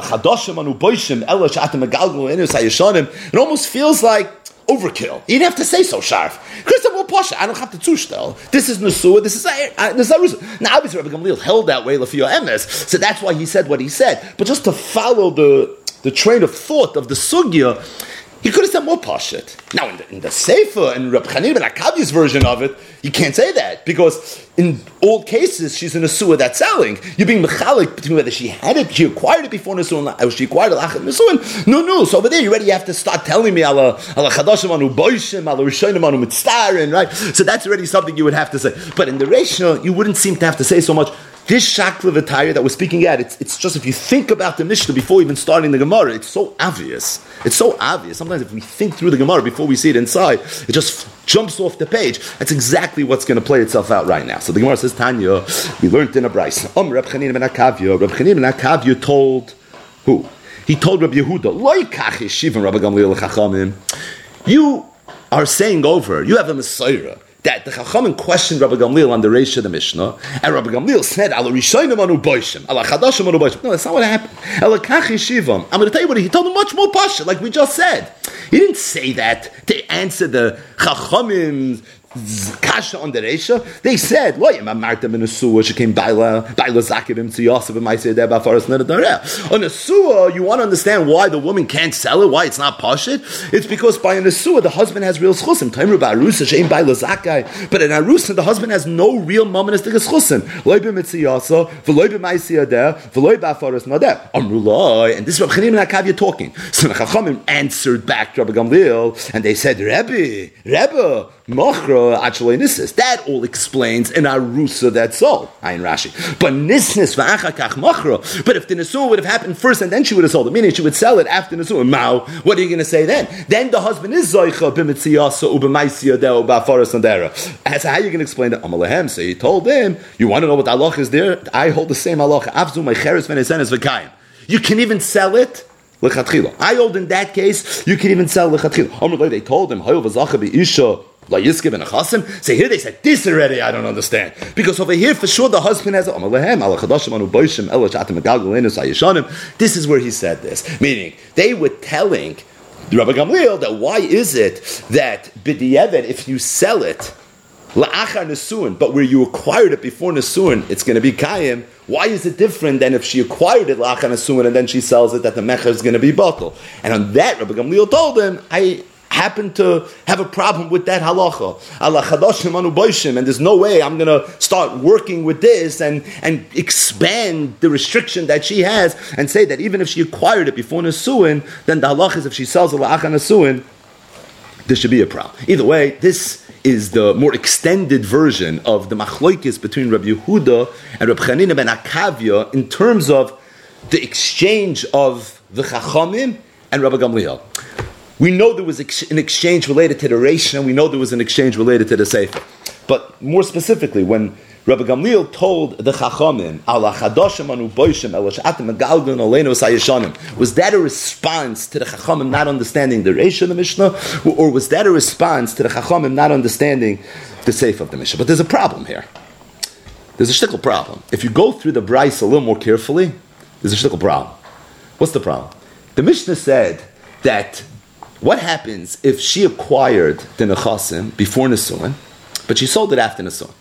Speaker 1: almost feels like overkill. You didn't have to say so sharp. Christopher Pasha, I don't have to tushtel. This is Nusua, this is uh, is Now obviously Rabbi Gamliel held that way Lafiyah Emes, so that's why he said what he said. But just to follow the the train of thought of the sugya, he could have said more pashit. Now, in the, in the Sefer and Reb Chanim and Akavi's version of it, you can't say that because in all cases she's in a sewer that's selling. You're being mechalik between whether she had it, she acquired it before Nisuin, or she acquired it after Nisuin. No, no. So over there, you already have to start telling me ala ala chadashim anu boishim ala rishonim anu mitztarin, right? So that's already something you would have to say. But in the ratio, you wouldn't seem to have to say so much. This shakla attire that we're speaking at, it's, it's just if you think about the Mishnah before even starting the Gemara, it's so obvious. It's so obvious. Sometimes if we think through the Gemara before we see it inside, it just jumps off the page. That's exactly what's going to play itself out right now. So the Gemara says, Tanya, we learned in a Bryce. Um, Reb Chanin ben Akavya. Reb Chanin ben Akavya told who? He told Reb Yehuda, Loi kach yeshivan Rabbi Gamliel chachamim. You are saying over, you have a Messiah that the Chachamim questioned Rabbi Gamliel on the Reish of the Mishnah, and Rabbi Gamliel said, "Al Rishonim anu boishim, al Chadashim anu boishim." No, that's not what happened. El Kachi Shivam. I'm going to tell you what he told him much more pasha, like we just said. He didn't say that to answer the Chachamim's kasha on the Reisha. They said, "What you marta in a suah? She came baila baila zakibim to Yosef and Ma'aseh deba faras nedadarea." On a suah, you want to understand why the woman can't sell it, why it's not pashit. It's because by an suah the husband has real schusim. Taimru ba'arusa sheim baila zakai, but in arusa the husband has no real momentous schusim. Loy b'mitziyasa v'loy b'ma'aseh deh v'loy ba'faras nadeh. Amrulai, and this is Rabbi Chanim and Akavia talking. So the Chachamim answered back to Rabbi Gamliel, and they said, "Rebbe, Rebbe, machra." actually nisnis. That all explains in arusa that's all. Ayin Rashi. But nisnis v'achakach machra. But if the nisua would have happened first and then she would have sold it, meaning she would sell it after nisua. Mao, what are you going to say then? Then the husband is zoicha b'mitziyasa u'b'maisiya deo ba'faras nadera. As how are you going to explain it? Amalehem. So he told him, you want to know what Allah is there? I hold the same Allah. Avzu my cheres v'nesenes v'kayim. You can even sell it lechatchila. I hold in that case, you can even sell lechatchila. They told him, Layiskiv and a chasim. Say here they said this already. I don't understand because over here for sure the husband has This is where he said this, meaning they were telling Rabbi Gamliel that why is it that b'di'evet if you sell it la'achar nesuin, but where you acquired it before nesuin, it's going to be kayim. Why is it different than if she acquired it la'achar nesuin and then she sells it that the mecha is going to be bottle? And on that, Rabbi Gamliel told him, I happen to have a problem with that halacha. And there's no way I'm going to start working with this and, and expand the restriction that she has and say that even if she acquired it before Nasuin, then the halacha is if she sells a la'acha Nasuin, there should be a problem. Either way, this is the more extended version of the machloikis between Rabbi Yehuda and Rabbi Chanina ben Akavia in terms of the exchange of the Chachamim and Rabbi Gamliel. We know there was an exchange related to the Reish, and we know there was an exchange related to the Sefer. But more specifically, when Rabbi Gamliel told the Chachamim, Allah Chadoshim anu boishim el shatim megalgun oleinu sayishanim, was that a response to the Chachamim not understanding the Reish of the Mishnah, or was that a response to the Chachamim not understanding the Sefer of the Mishnah? But there's a problem here. There's a shtickle problem. If you go through the Bryce a little more carefully, there's a shtickle problem. What's the problem? The Mishnah said that what happens if she acquired the Nechasim before Nisuin, but she sold it after Nisuin?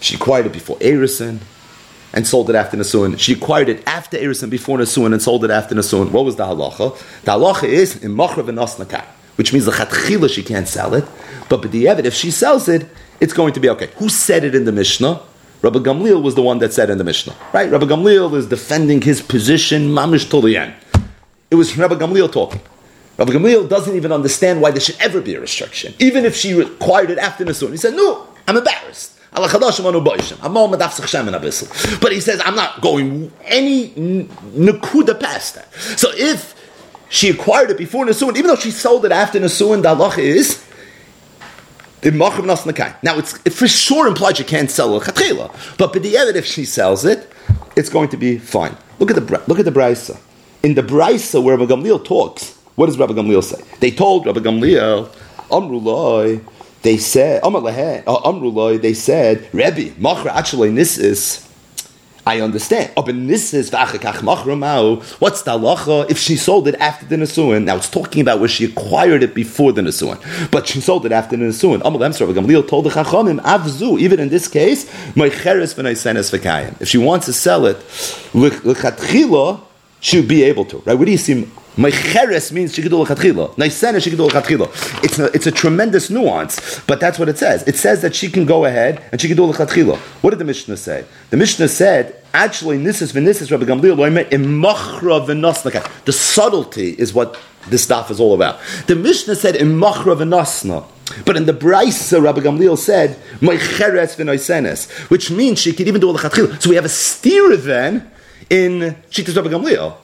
Speaker 1: She acquired it before Erison and sold it after Nisuin. She acquired it after Erison, before Nisuin, and sold it after Nisuin. What was the halacha? The halacha is in Machrav and which means the Chatchila she can't sell it, but B'di'evet, if she sells it, it's going to be okay. Who said it in the Mishnah? Rabbi Gamliel was the one that said in the Mishnah, right? Rabbi Gamliel is defending his position, mamish tolian. It was Rabbi Gamliel talking. Rabbi Gamliel doesn't even understand why there should ever be a restriction, even if she required it after Nisun. He said, "No, I'm embarrassed." But he says, I'm not going any nakuda past that. So if she acquired it before Nasuin, even though she sold it after Nasuin, the halacha is now it's it for sure implies you can't sell a chatchila, but b'di'evet if she sells it, it's going to be fine. Look at the look at the brisa. In the brisa where Gamliel talks what does Rabbi Gamliel say? They told Rabbi Gamliel, Amrulai, they said, uh, Amrulai, they said, Rebbe, Machra actually Nisis. I understand. What's the halacha if she sold it after the Nisuin? Now it's talking about where she acquired it before the Nisuin, but she sold it after the Nisuin. Gamliel told the Chachamim, Avzu, even in this case, if she wants to sell it, she would be able to. Right? What do you see? Mecheres means shikidul lechatchila. Naisena shikidul lechatchila. It's a, it's it's a tremendous nuance, but that's what it says. It says that she can go ahead and shikidul lechatchila. What did the Mishnah say? The Mishnah said actually nisis v'nisis Rabbi Gamliel loimet imachra v'nosnaka. The subtlety is what this stuff is all about. The Mishnah said imachra v'nosna. But in the Brisa, Rabbi Gamliel said, "My Mecheres v'noisenes, which means she could even do a. So we have a steer then in Shittas Rabbi Gamliel.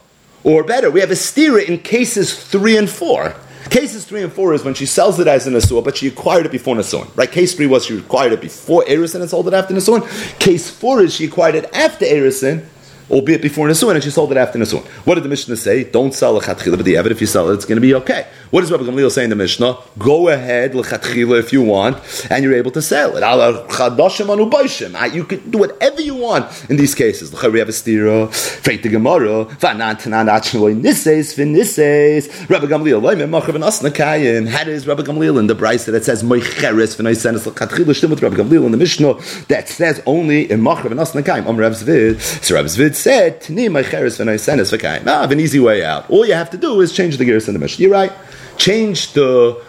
Speaker 1: Or better, we have a stira in cases three and four. Cases three and four is when she sells it as an asur, but she acquired it before Nasuin. Right? Case three was she acquired it before Erison and sold it after Nasuin. Case four is she acquired it after Erison albeit before Nisuin, and she sold it after Nisuin. What did the Mishnah say? Don't sell a chatchila b'di'evet. If you sell it, it's going to be okay. What does Rabbi Gamliel say in the Mishnah? Go ahead l'chatchila if you want, and you're able to sell it. Ah, you can do whatever you want in these cases. Rabbi Gamliel. How does Rabbi Gamliel in the Brisa that says moicheres v'noisenes l'chatchila shtim with Rabbi Gamliel in the Mishnah that says only in machav and asna kayim. Am Zvid. So Rav Zvid said, v'kayim. Ah, I have an easy way out. All you have to do is change the gears in the Mishnah. You're right. Change the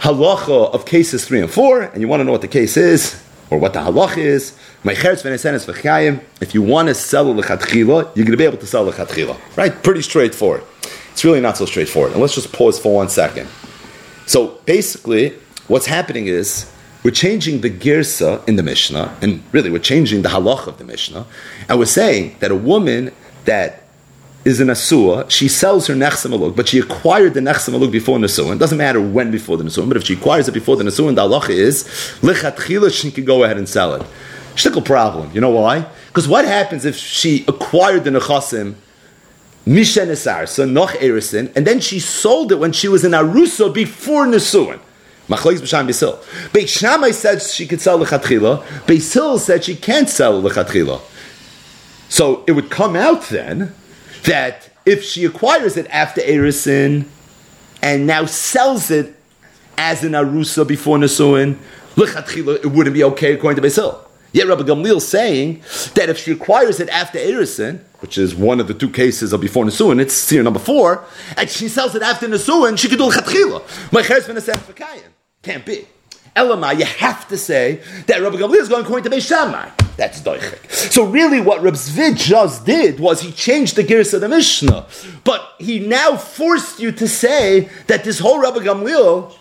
Speaker 1: halacha of cases three and four, and you want to know what the case is, or what the halacha is. If you want to sell a lechatchila, you're going to be able to sell a lechatchila. Right? Pretty straightforward. It's really not so straightforward. And let's just pause for one second. So basically, what's happening is we're changing the girsa in the Mishnah, and really we're changing the halach of the Mishnah, and we're saying that a woman that is an asua, she sells her nechsamaluk, but she acquired the nechsamaluk before nasuin. It doesn't matter when before the nasuin, but if she acquires it before the nasuin, the halacha is lichatchila, she can go ahead and sell it. Shtickle problem. You know why? Because what happens if she acquired the nechasim Misha Nesarsa, Noch Erison, and then she sold it when she was in Arusa before Nesuin. Machlokes b'sham Basil. Beit Shammai said she could sell lechatchila. Basil said she can't sell lechatchila. So it would come out then that if she acquires it after Erison and now sells it as an arusa before Nesuin, lechatchila, it wouldn't be okay according to Basil. Yet Rabbi Gamliel is saying that if she acquires it after Erison, which is one of the two cases of before Nesuin, it's seer number four, and she sells it after Nesuin, she could do Chatchila. My cheres been a Can't be. Elamai, you have to say that Rabbi Gamliel is going according to Beis Shammai. That's doichik. So really, what Reb Zvid just did was he changed the gears of the Mishnah, but he now forced you to say that this whole Rabbi Gamliel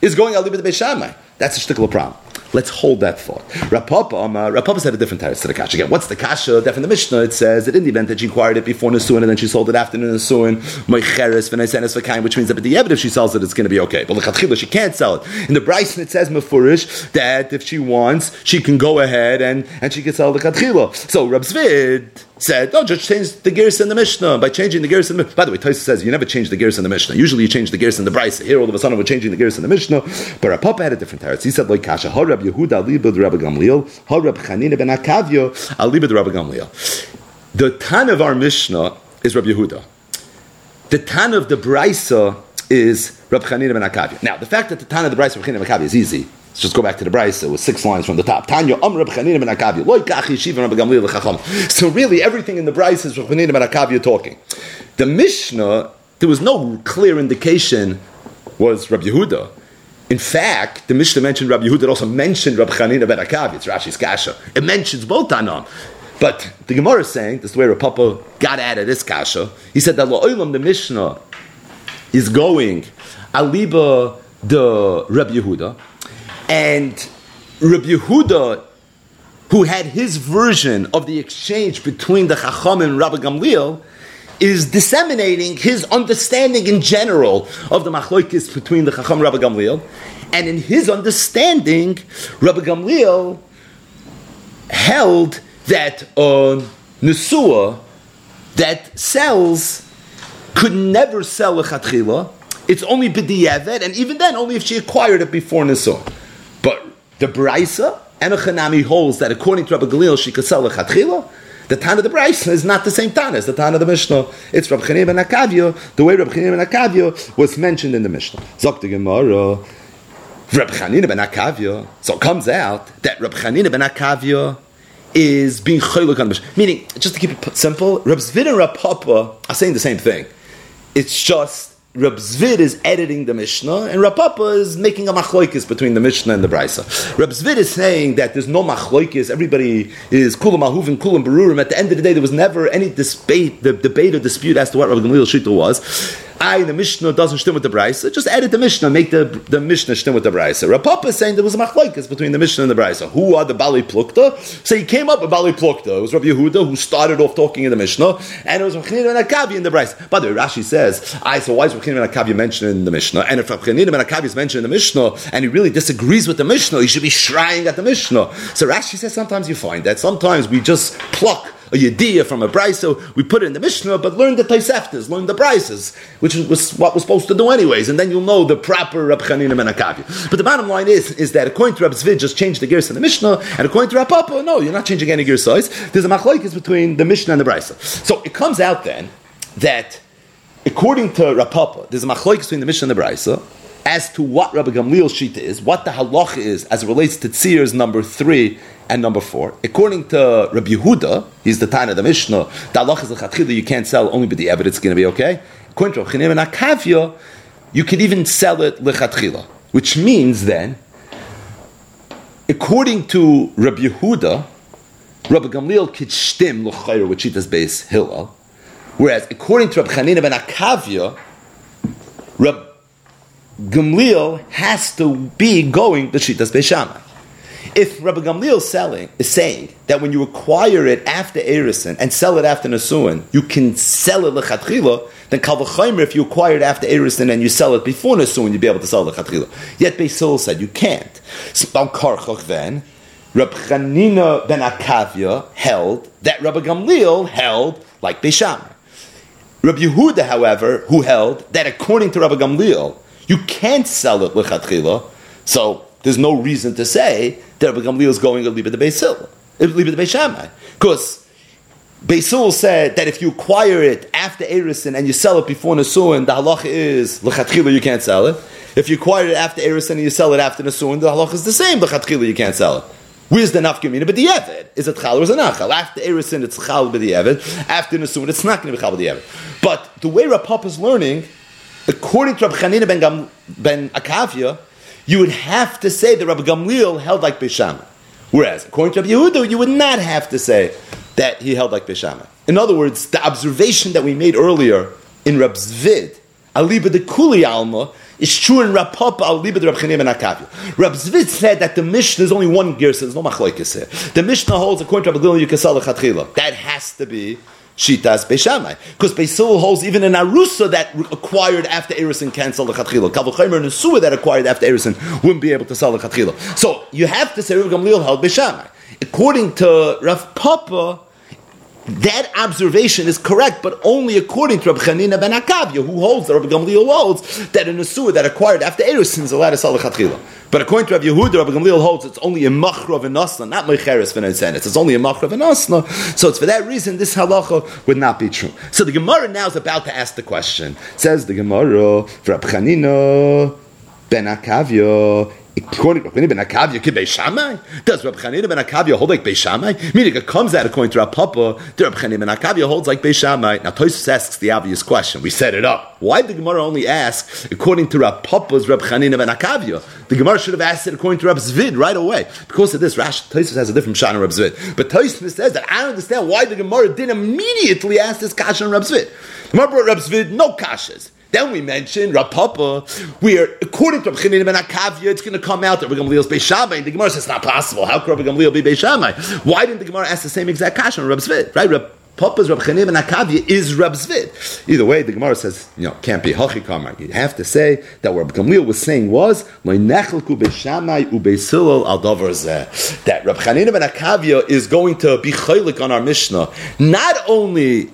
Speaker 1: is going al the Beis Shammai. That's a shtickle problem. Let's hold that thought. Rav Papa, um, uh, Rav Papa said a different type to the kasha. Again, what's the kasha? Definitely the Mishnah, it says that in the event that she acquired it before Nisuin and then she sold it after Nisuin, Moicheres, V'naisenes V'kain, which means that but the if she sells it, it's going to be okay. But the she can't sell it. In the Bryson, it says Mefurish that if she wants, she can go ahead and, and she can sell the Chatchila. So Rab Zvid, said, "Oh, just change the gears in the Mishnah by changing the gears in the." By the way, Tosa says you never change the gears in the Mishnah. Usually, you change the gears in the Brisa. Here, all of a sudden, we're changing the gears in the Mishnah. But Papa had a different He said, "Like Kasha, Harab Yehuda Alibud Rabbi Gamliel, Harab Chanina ben Akavio Alibud Rabbi Gamliel." The Tan of our Mishnah is Rabbi Yehuda. The Tan of the Brisa is Rabbi Chanina ben Akavio. Now, the fact that the Tan of the Brisa Rabbi Chanina ben Akavio is easy. Let's just go back to the Bryce. It was six lines from the top. Tanya Am Reb Chanina ben Akavia. Loy Kach Yeshiva Reb Gamliel Chacham. So really, everything in the Bryce is Reb Chanina ben Akavia talking. The Mishnah, there was no clear indication was Reb Yehuda. In fact, the Mishnah mentioned Rabbi Yehuda. Also mentioned Rabbi Chanina ben Akavia. It's Rashi's kasha. It mentions both Tanam. But the Gemara is saying, this is the way Rav Papa got out of this kasha. He said that the Mishnah, is going Aliba the Rabbi Yehuda. And Rabbi Yehuda, who had his version of the exchange between the Chacham and Rabbi Gamliel, is disseminating his understanding in general of the machloikis between the Chacham Rabbi Gamliel. And in his understanding, Rabbi Gamliel held that a Nesua that sells could never sell a Chatchila. It's only b'di'evet, and even then, only if she acquired it before Nesua. But the Braisa, Emechanami holds that according to Rabbi Galil, she could sell a chatchila. The Tan of the Braisa is not the same Tan as the Tan of the Mishnah. It's Rabbi Chanim ben Akavio, the way Rabbi Chanim ben Akavio was mentioned in the Mishnah. Zok the Gemara, Rabbi Chanim ben Akavio. So it comes out that Rabbi Chanim ben Akavio is being chaylik on the Mishnah. Meaning, just to keep it simple, Rabbi Zvid and Rabbi Papa are saying the same thing. It's just Rab Zvid is editing the Mishnah, and Rab Papa is making a machloikis between the Mishnah and the Brisa. Rab Zvid is saying that there's no machloikis, everybody is kulam ahuvin, kulam berurim. At the end of the day, there was never any debate, the debate or dispute as to what Rabbi Gamliel Shita was. I, the Mishnah doesn't stem with the Brisa, just edit the Mishnah, make the, the Mishnah stem with the Brisa. Rab Papa is saying there was a machloikis between the Mishnah and the Brisa. Who are the Bali Plukta? So he came up with Bali Plukta. It was Rabbi Yehuda who started off talking in the Mishnah, and it was Rabbi and Akavi in the Brisa. By the way, Rashi says, I, so why is Rabbi and Akavi mentioned in the Mishnah? And if Rabbi and Akavi is mentioned in the Mishnah, and he really disagrees with the Mishnah, he should be shrieing at the Mishnah. So Rashi says sometimes you find that sometimes we just pluck a yediyah from a brisa, we put it in the Mishnah, but learn the Taiseftas, learn the brises, which was what we're supposed to do anyways, and then you'll know the proper Rab Chanina Menakavia. But the bottom line is, is that according to Rab Zvid, just change the gears in the Mishnah, and according to Rab Papa, no, you're not changing any gear size. There's a machlokes between the Mishnah and the brisa. So it comes out then that according to Rab Papa, there's a machlokes between the Mishnah and the brisa, as to what Rabbi Gamliel's shita is, what the halach is as it relates to tzir's number three and number four. According to Rabbi Yehuda, he's the Tana the Mishnah, the halach is lechatchila, you can't sell only but the evidence is going to be okay. According to Chanim and Akavia, you can even sell it lechatchila, which means then, according to Rabbi Yehuda, Rabbi Gamliel could shtim l'chayr, which does base Hillel, whereas according to Rabbi Chanina ben Akavia, Rabbi Gamliel has to be going the Shitas Beishamai. If Rabbi Gamliel selling is saying that when you acquire it after Erison and sell it after Nasuin, you can sell it lechatchila, then Kalvachaimer, if you acquire it after Erison and you sell it before Nasuin, you'd be able to sell lechatchila. Yet Beisil said you can't. Karchach then, Rabbi Chanina ben Akavia held that Rabbi Gamliel held like Beishamai. Rabbi Yehuda, however, who held that according to Rabbi Gamliel, you can't sell it lechatchila, so there's no reason to say that Rabbi Gamliel is going to leave it to Beisil, leave it to Beishamai, because Beisil said that if you acquire it after Erison and you sell it before Nasuin, the halacha is lechatchila you can't sell it. If you acquire it after Erison and you sell it after Nasuin, the halacha is the same. Lechatchila you can't sell it. Where's the nafkamina? But the Evid is it chal or is it nachal? After Erison, it's chal but the Evid. After Nasuin, it's not going to be chal but the Evid. But the way Rapap is learning, according to Rabbi Chanina ben, Gam, ben Akavia, you would have to say that Rabbi Gamliel held like Bishama. Whereas, according to Rabbi Yehuda, you would not have to say that he held like Bishama. In other words, the observation that we made earlier in Rab Zvid, Aliba de Kuli Alma, is true in Rab Papa Aliba de Rab Chanim and Akavia. Rab Zvid said that the Mishnah is only one gear, so there's no machlokes here. The Mishnah holds, according to Rabbi Gamliel, the Chatchila. That has to be Shitas Beishamai. Because Beisil holds even an Arusa that acquired after Erison can sell the Chatchila. Kavachimer and Sua that acquired after Erison wouldn't be able to sell the Chatchila. So you have to say Rabbi Gamliel held Beishamai. According to Rav Papa, that observation is correct, but only according to Rabbi Chanina ben Akavia, who holds, that Rabbi Gamliel holds, that an Asur that acquired after Erison is allowed the Chatchila. But according to Rabbi Yehuda, Rabbi Gamliel holds it's only a machra v'nasna, not mecheres v'netzenes. It's only a machra v'nasna. So it's for that reason this halacha would not be true. So the Gemara now is about to ask the question. says the Gemara, Rabbi Chanina ben Akavia, According to ben Akavia, could Beishamai? Does Rab Chanina ben Akavia hold like Beishamai? Meaning it comes out according to Rab Papa, the Rab Chanina ben Akavia holds like Beishamai. Now Tosus asks the obvious question. We set it up. Why did the Gemara only ask according to Rab Papa's Rab Chanina ben Akavia? The Gemara should have asked it according to Rab Zvid right away. Because of this, Rash Tosus has a different shot on Rab Zvid. But Tosus says that I don't understand why the Gemara didn't immediately ask this kasha on Rab Zvid. The Gemara brought Rab Zvid no kashas. Then we mentioned Rav Papa, where according to Rabbi ben Akavia, it's going to come out that Rabbi is Beishamai. And the Gemara says it's not possible. How could Rabbi Gamliel be Beishamai? Why didn't the Gemara ask the same exact question on Rabbi Zvid? Right? Rab Papa's Rabbi Chanim ben Akavia is Rab Zvid. Either way, the Gemara says, you know, can't be Hachi Kamar. You have to say that what Rabbi Gamliel was saying was, that Rab Chanim ben Akavia is going to be chaylik on our Mishnah, not only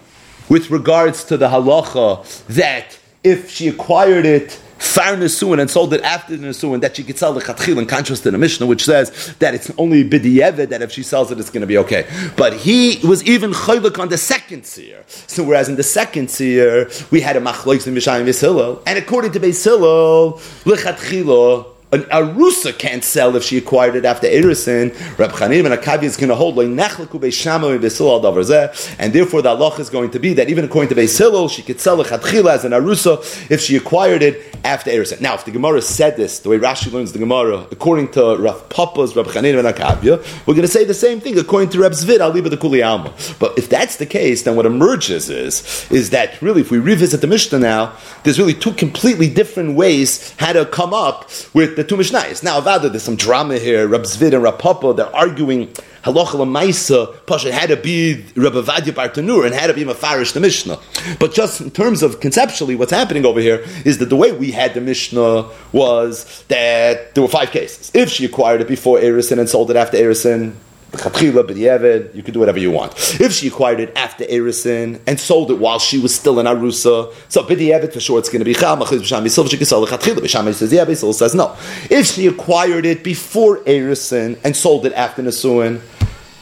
Speaker 1: with regards to the halacha that if she acquired it far Nesuin and sold it after the Nesuin, that she could sell the Chatchil in contrast to the Mishnah, which says that it's only B'diyevet, that if she sells it, it's going to be okay. But he was even Chaylik on the second seer. So whereas in the second seer, we had a Machloik in Mishayim Yisilo, and according to Beis Hillel, L'Chatchila, an arusa can't sell if she acquired it after erison. Rab Chanim and Akavi is going to hold like nechleku beishamo besil al and therefore the halach is going to be that even according to Beis she could sell a chadchila as an arusa if she acquired it after erison. Now, if the Gemara said this, the way Rashi learns the Gemara, according to Rav Papa's Rab Chanim and Akavia, we're going to say the same thing according to Rab Zvid al the Kuli Alma. But if that's the case, then what emerges is is that really, if we revisit the Mishnah now, there's really two completely different ways how to come up with the two Mishnayos. Now, Avada, there's some drama here. Rab Zvid and Rab Papa, they're arguing halacha lemaisa. Pasha had to be Rabbi Vadia Bartanur and had to be Mafarish the Mishnah. But just in terms of conceptually, what's happening over here is that the way we had the Mishnah was that there were five cases. If she acquired it before Erison and sold it after Erison, you could do whatever you want. If she acquired it after Erison and sold it while she was still in Arusa, so b'di'evet for sure it's going to be Chal, Machiz B'Sham cham. She can sell the chatchila. says yeah, Beisil says no. If she acquired it before Erison and sold it after Nesuin,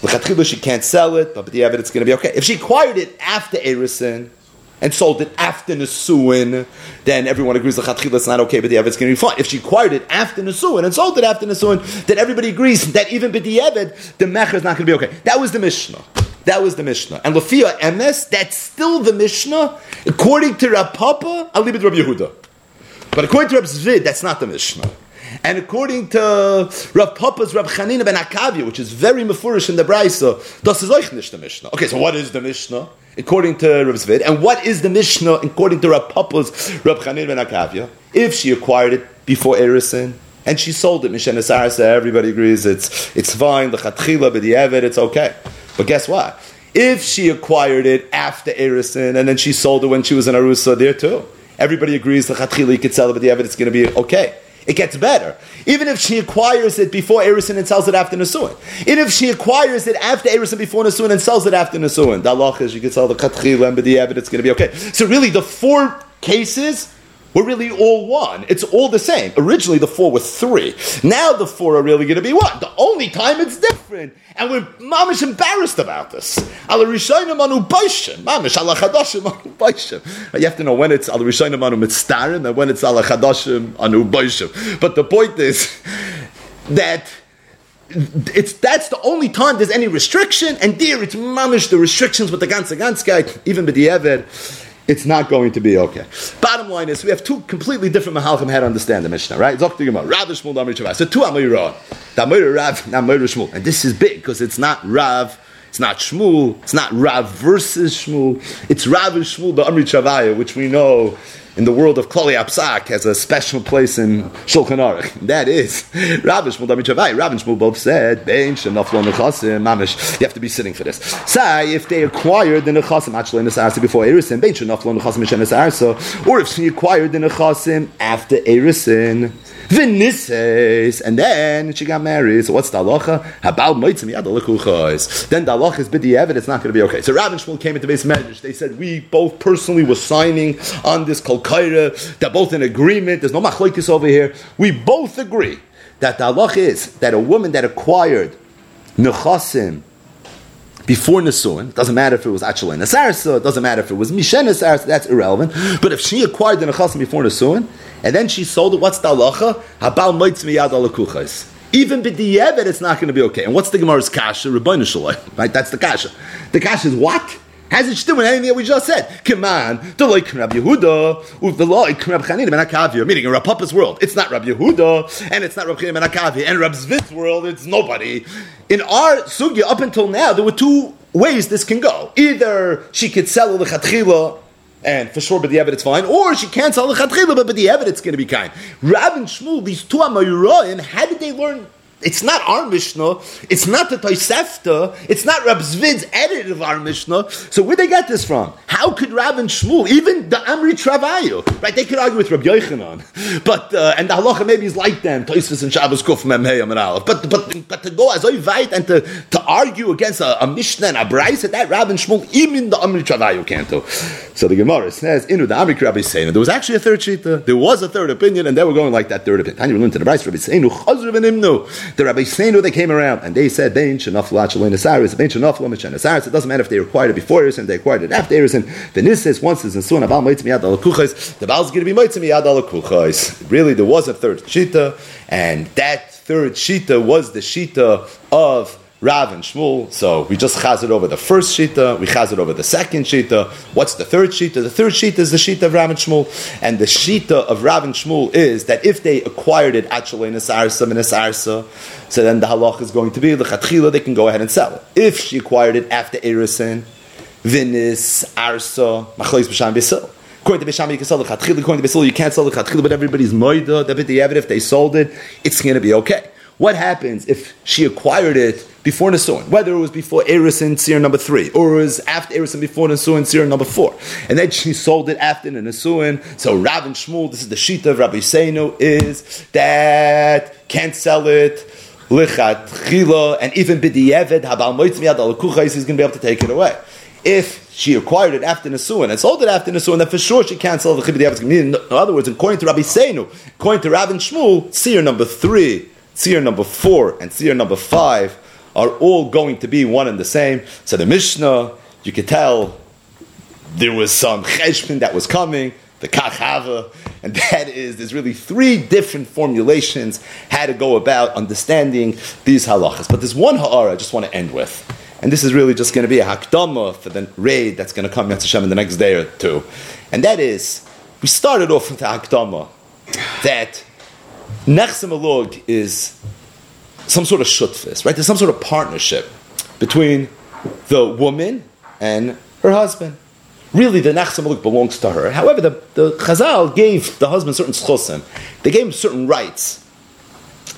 Speaker 1: the she can't sell it, but b'di'evet it's going to be okay. If she acquired it after Erison and sold it after Nesuin, then everyone agrees the Chatchila is not okay, but the Evet's going to be fine. If she acquired it after Nesuin and sold it after Nesuin, then everybody agrees that even B'di'evet, the Mecher is not going to be okay. That was the Mishnah. That was the Mishnah. And Lafia Emes, that's still the Mishnah, according to Rav Papa, I'll leave it to Rabbi Yehuda. But according to Rav Zvid, that's not the Mishnah. And according to Rav Papa's Rav Chanina ben Akavia, which is very mafurish in the Braisa, das is euch nicht the Mishnah. Okay, so what is the Mishnah? According to Rav Zvid, and what is the Mishnah according to Rav Papa's Rav Chanin ben Akavia? If she acquired it before Erison and she sold it, Mishnah Sarasa, everybody agrees it's it's fine. The Chatchila, but the it's okay. But guess what? If she acquired it after Erison and then she sold it when she was in Arusa, there too, everybody agrees the Chatchila you could sell it, but it's going to be okay. It gets better. Even if she acquires it before Erisin and sells it after Nasuin. Even if she acquires it after Erisin before Nasuin and sells it after Nasuin. The Allah is you can sell the Katchil and the it's going to be okay. So really the four cases we're really all one. It's all the same. Originally, the four were three. Now the four are really going to be one. The only time it's different. And we're mamish embarrassed about this. Al Rishayim anu baishim. Mamish ala chadashim anu baishim. You have to know when it's al Rishayim anu mitztarim and when it's ala chadashim anu baishim. But the point is <laughs> that it's that's the only time there's any restriction, and there it's mamish the restrictions with the ganze guy, even with the Eved it's not going to be okay. Bottom line is, we have two completely different mahalchim how to understand the Mishnah, right? Zok Rav Shmuel, Damri Shavah. So two Amirah, Damir Rav, Damir Shmuel, and this is big because it's not Rav, it's not Shmuel, it's not Rav versus Shmuel, it's Rav and Shmuel, the Amri Chavaya, which we know in the world of Klali Apsak has a special place in Shulchan Aruch. <laughs> That is, Rabbi Shmuel Dami Chavai, Rabbi Shmuel both said, Bein Shenaflo Nechasim, Mamish, you have to be sitting for this. Say, if they acquired the Nechasim, actually in the Sarsa before Erisin, Bein Shenaflo Nechasim Mishen Sarsa, or if she acquired the Nechasim after Erisin, Vinises, and then she got married. So what's the halacha? Habal moitzim yad Then the halacha is bidi evid. It's not going to be okay. So Rav and Shmuel came into base marriage. They said we both personally were signing on this kolkaira. They're both in agreement. There's no machlokes over here. We both agree that the halacha is that a woman that acquired nechasim before Nisuin, doesn't matter if it was actually Nasarsa, it doesn't matter if it was Mishen Nasarsa, that's irrelevant. But if she acquired the Nechasim before Nisuin, and then she sold it, what's the halacha? Habal moitz miyad alakuchas. Even b'diyevet, it's not going to be okay. And what's the Gemara's kasha? Rebbeinu. <laughs> Right? That's the kasha. The kasha is what? Has it to do with anything that we just said? Come on, the like Rabbi Yehuda, with the like Rabbi Chanina ben Akavia, meaning in Rav Papa's world, it's not Rabbi Yehuda, and it's not Rabbi Chanina ben and Rabbi Zvid's world, it's nobody. In our sugya, up until now, there were two ways this can go. Either she could sell the chatchila and for sure, but the evidence fine, or she can't sell the but the evidence is going to be kind. Rav and Shmuel, these two Amayurayim, how did they learn it's not our Mishnah. It's not the Tosefta. It's not Rab Zvid's edit of our Mishnah. So where they get this from? How could Rab and Shmuel, even the Amri Travayu, right? They could argue with Rab Yochanan, <laughs> but uh, and the halacha maybe is like them. Tosfos and Shabbos Kuf Mem and Aleph. But but but to go as Oyvait and to, to argue against a, a Mishnah and a Brisa that Rab and Shmuel, even the Amri Travayu can't do. So the Gemara says, "Inu the Amri Rabbi saying there was actually a third shita. There was a third opinion, and they were going like that third opinion. Tanya learned to the Brisa Rabbi saying, the Rabboseinu, they came around and they said, Bein Shanaf Lachalin Asaris, Bein Shanaf Lamachan Asaris. It doesn't matter if they required it before Erison, they acquired it after Erison. The Nisis, once is in Suan, Abal Moitzim Yad Al Kuchais, the Baal's going to be Moitzim Yad Al Kuchais. Really, there was a third Shita, and that third Shita was the Shita of Rav and Shmuel. So we just chaz it over the first shita, we chaz it over the second shita. What's the third shita? The third shita is the shita of Rav and Shmuel, and the shita of Rav and Shmuel is that if they acquired it actually in a sarsa in a so then the halach is going to be the chatchila. They can go ahead and sell it. If she acquired it after erisin, vinis arsa machlois b'sham b'sil. According to Bisham, you can sell the chatchila. According to Basil, you can't sell the chatchila, but everybody's moida. If they sold it, it's going to be okay. What happens if she acquired it before Nisuin? Whether it was before Erisin Seer number three, or it was after Erisin before Nisuin Seer number four. And then she sold it after the. So Rav and Shmuel, this is the Shita of Rabboseinu, is that can't sell it. Lichat chila, and even b'di'evet habal moitzmiyad al is going to be able to take it away. If she acquired it after Nisuin and sold it after Nisuin, then for sure she can't sell the chibid In other words, according to Rabboseinu, according to Rav and Shmuel, seer number three Seer number four and Seer number five are all going to be one and the same. So the Mishnah, you could tell there was some cheshbon that was coming, the kachava, and <laughs> that is there's really three different formulations how to go about understanding these halachas. But there's one ha'ara I just want to end with. And this is really just going to be a hakdama for the raid that's going to come Hashem in the next day or two. And that is, we started off with the hakdama that Nechsim is some sort of shutfis, right? There's some sort of partnership between the woman and her husband. Really, the Nechsim belongs to her. However, the, the Chazal gave the husband certain schosim. They gave him certain rights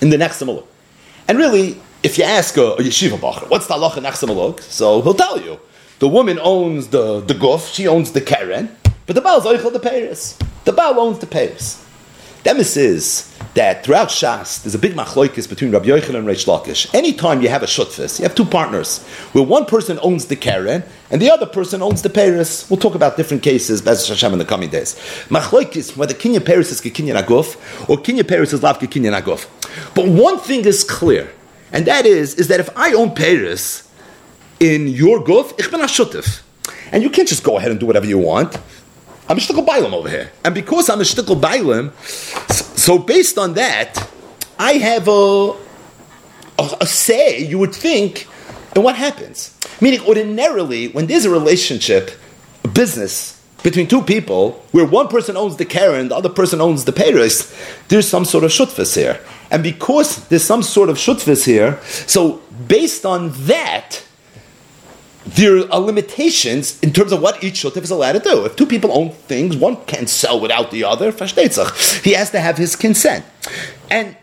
Speaker 1: in the Nechsim And really, if you ask a, a yeshiva bacher, what's the halacha Nechsim So he'll tell you. The woman owns the, the guf, she owns the keren, but the Baal is the Peiros. The Baal owns the Peiros. Demis is that throughout Shas, there's a big machloikis between Rabbi Yochanan and Reish Lakish. Anytime you have a shutfis, you have two partners, where one person owns the keren and the other person owns the Peiros. We'll talk about different cases, Bez Hashem, in the coming days. Machloikis, whether Kinyan Peiros is Kinyan Aguf, or Kinyan Peiros is Lav Kinyan Aguf. But one thing is clear, and that is, is that if I own Peiros in your guf, ich bin a shutif. And you can't just go ahead and do whatever you want. I'm a shtickle bailim over here. And because I'm a shtickle bailim, so based on that, I have a, a, a say, you would think, and what happens? Meaning, ordinarily, when there's a relationship, a business, between two people, where one person owns the keren, the other person owns the Peiros, there's some sort of shutfis here. And because there's some sort of shutfis here, so based on that, there are limitations in terms of what each shuttif is allowed to do. If two people own things, one can't sell without the other. He has to have his consent. And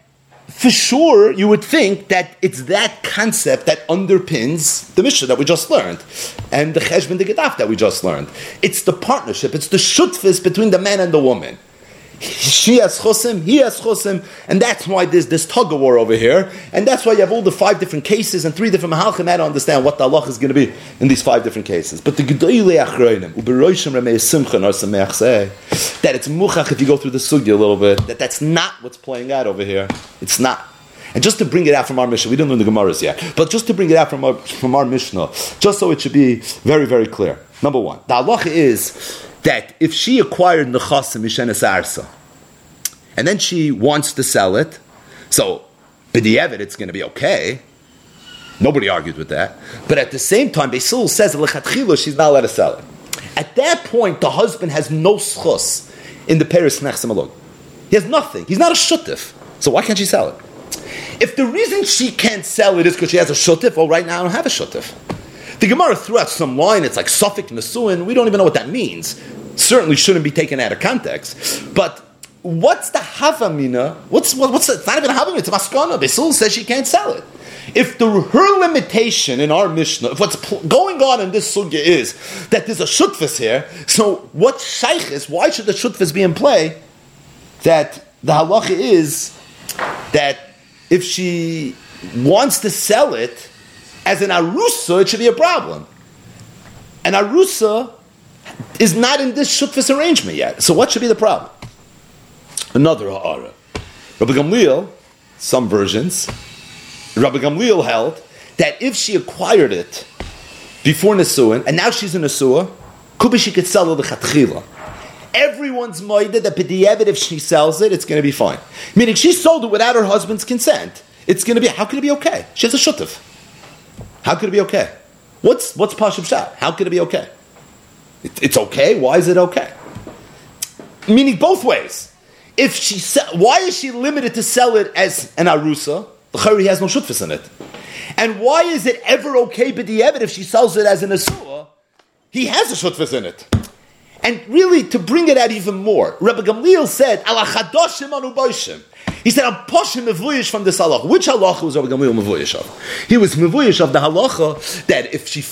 Speaker 1: for sure, you would think that it's that concept that underpins the mission that we just learned and the cheshbon de gedaf that we just learned. It's the partnership, it's the shutfis between the man and the woman she has chosim, he has chosim, and that's why there's this tug of war over here, and that's why you have all the five different cases and three different mahalchim to understand what the Allah is going to be in these five different cases. But the gedolei achroinim, uberoishim remei simcha or say that it's muchach if you go through the sugi a little bit that that's not what's playing out over here. It's not. And just to bring it out from our Mishnah, we didn't learn the Gemaras yet, but just to bring it out from our, from our Mishnah, just so it should be very, very clear. Number one, the halacha is that if she acquired nechasim mishenes arsa, and then she wants to sell it, so b'di'evet it's going to be okay. Nobody argued with that. But at the same time, Basil says lechatchila she's not allowed to sell it. At that point, the husband has no schus in the Peiros Nechsim He has nothing. He's not a shutif. So why can't she sell it? If the reason she can't sell it is because she has a shutif, well, right now I don't have a shutif. The Gemara threw out some line, it's like Suffolk Nesuin, we don't even know what that means certainly shouldn't be taken out of context. But what's the havamina? What's what, what's the, it's not even a havamina? It's a maskana. Basil says she can't sell it. If the her limitation in our Mishnah, if what's pl- going on in this sugya is that there's a shutfis here, so what shaykh is? Why should the shutfis be in play? That the halacha is that if she wants to sell it as an arusa, it should be a problem. An arusa is not in this shutfis arrangement yet. So what should be the problem? Another ha'ara. Rabbi Gamliel, some versions, Rabbi Gamliel held that if she acquired it before Nesuin, and now she's Nesua, could be she could sell the Chatchila. Everyone's moided that P'di'evet, if she sells it, it's going to be fine. Meaning she sold it without her husband's consent. It's going to be, how could it be okay? She has a shutuf. How could it be okay? What's, what's Pashab Shah? How could it be okay? It, it's okay. Why is it okay? Meaning both ways. If she se- why is she limited to sell it as an arusa? The chari has no shutfis in it. And why is it ever okay b'di'evet if she sells it as an asua? He has a shutfis in it. And really, to bring it out even more, Rabbi Gamliel said, "Ala chadoshim anu He said, "I'm poshim mevuyish from this halacha." Which halacha was Rabbi Gamliel mevuyish of? He was mevuyish of the halacha that if she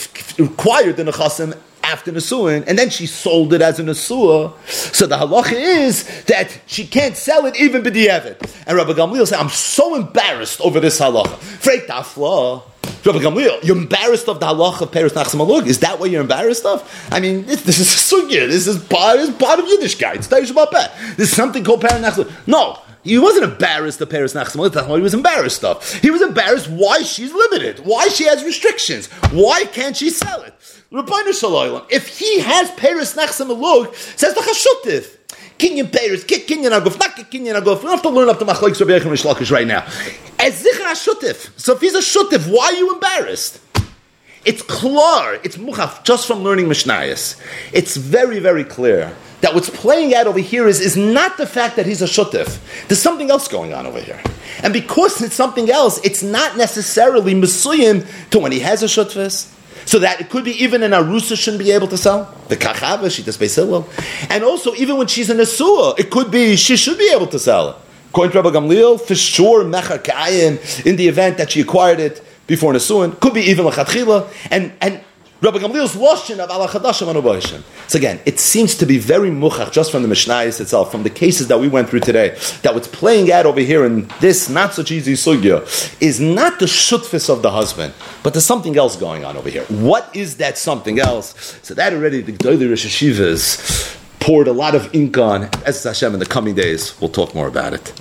Speaker 1: acquired the nechasim after Nesuin, and then she sold it as a Nesua. So the halacha is that she can't sell it even b'di'evet. And Rabbi Gamliel said, I'm so embarrassed over this halacha. Freit tafla. Rabbi Gamliel, you're embarrassed of the halacha of Peres Nachsamalug? Is that what you're embarrassed of? I mean, this, this is a sugya. This is part, this is part of Yiddishkeit. It's Taish This is something called Peres Nachsamalug. No. He wasn't embarrassed of Peiros Nachsamal. That's what he was embarrassed of. He was embarrassed why she's limited, why she has restrictions, why can't she sell it? If he has Peiros Nachsamalug, says the Chashutif. Kinyan Peiros, Kinyan Aguf, not Kinyan Aguf. We don't have to learn up to Machlek Rabbi Yechim Reish Lakish right now. As Zichar Hashutif. So if he's a Shutif, why are you embarrassed? It's klar, it's muchaf, just from learning Mishnayos. It's very, very clear that what's playing out over here is, is not the fact that he's a shutif. There's something else going on over here. And because it's something else, it's not necessarily mesuyim to when he has a shutfis. So that it could be even an arusa shouldn't be able to sell. The kachava, she does beisilil. And also, even when she's in a nesua, it could be she should be able to sell. According to Rabbi Gamliel, for sure, mechar kayin, in the event that she acquired it before nesuin, could be even lechatchila. And, and Rabbi Gamliel's lashon of Allah Chadashim. So again, it seems to be very muchach just from the Mishnayos itself, from the cases that we went through today, that what's playing out over here in this not such easy sugya is not the shutfis of the husband, but there's something else going on over here. What is that something else? So that already the Gdoili Rosh Hashivas poured a lot of ink on. As Hashem in the coming days, we'll talk more about it.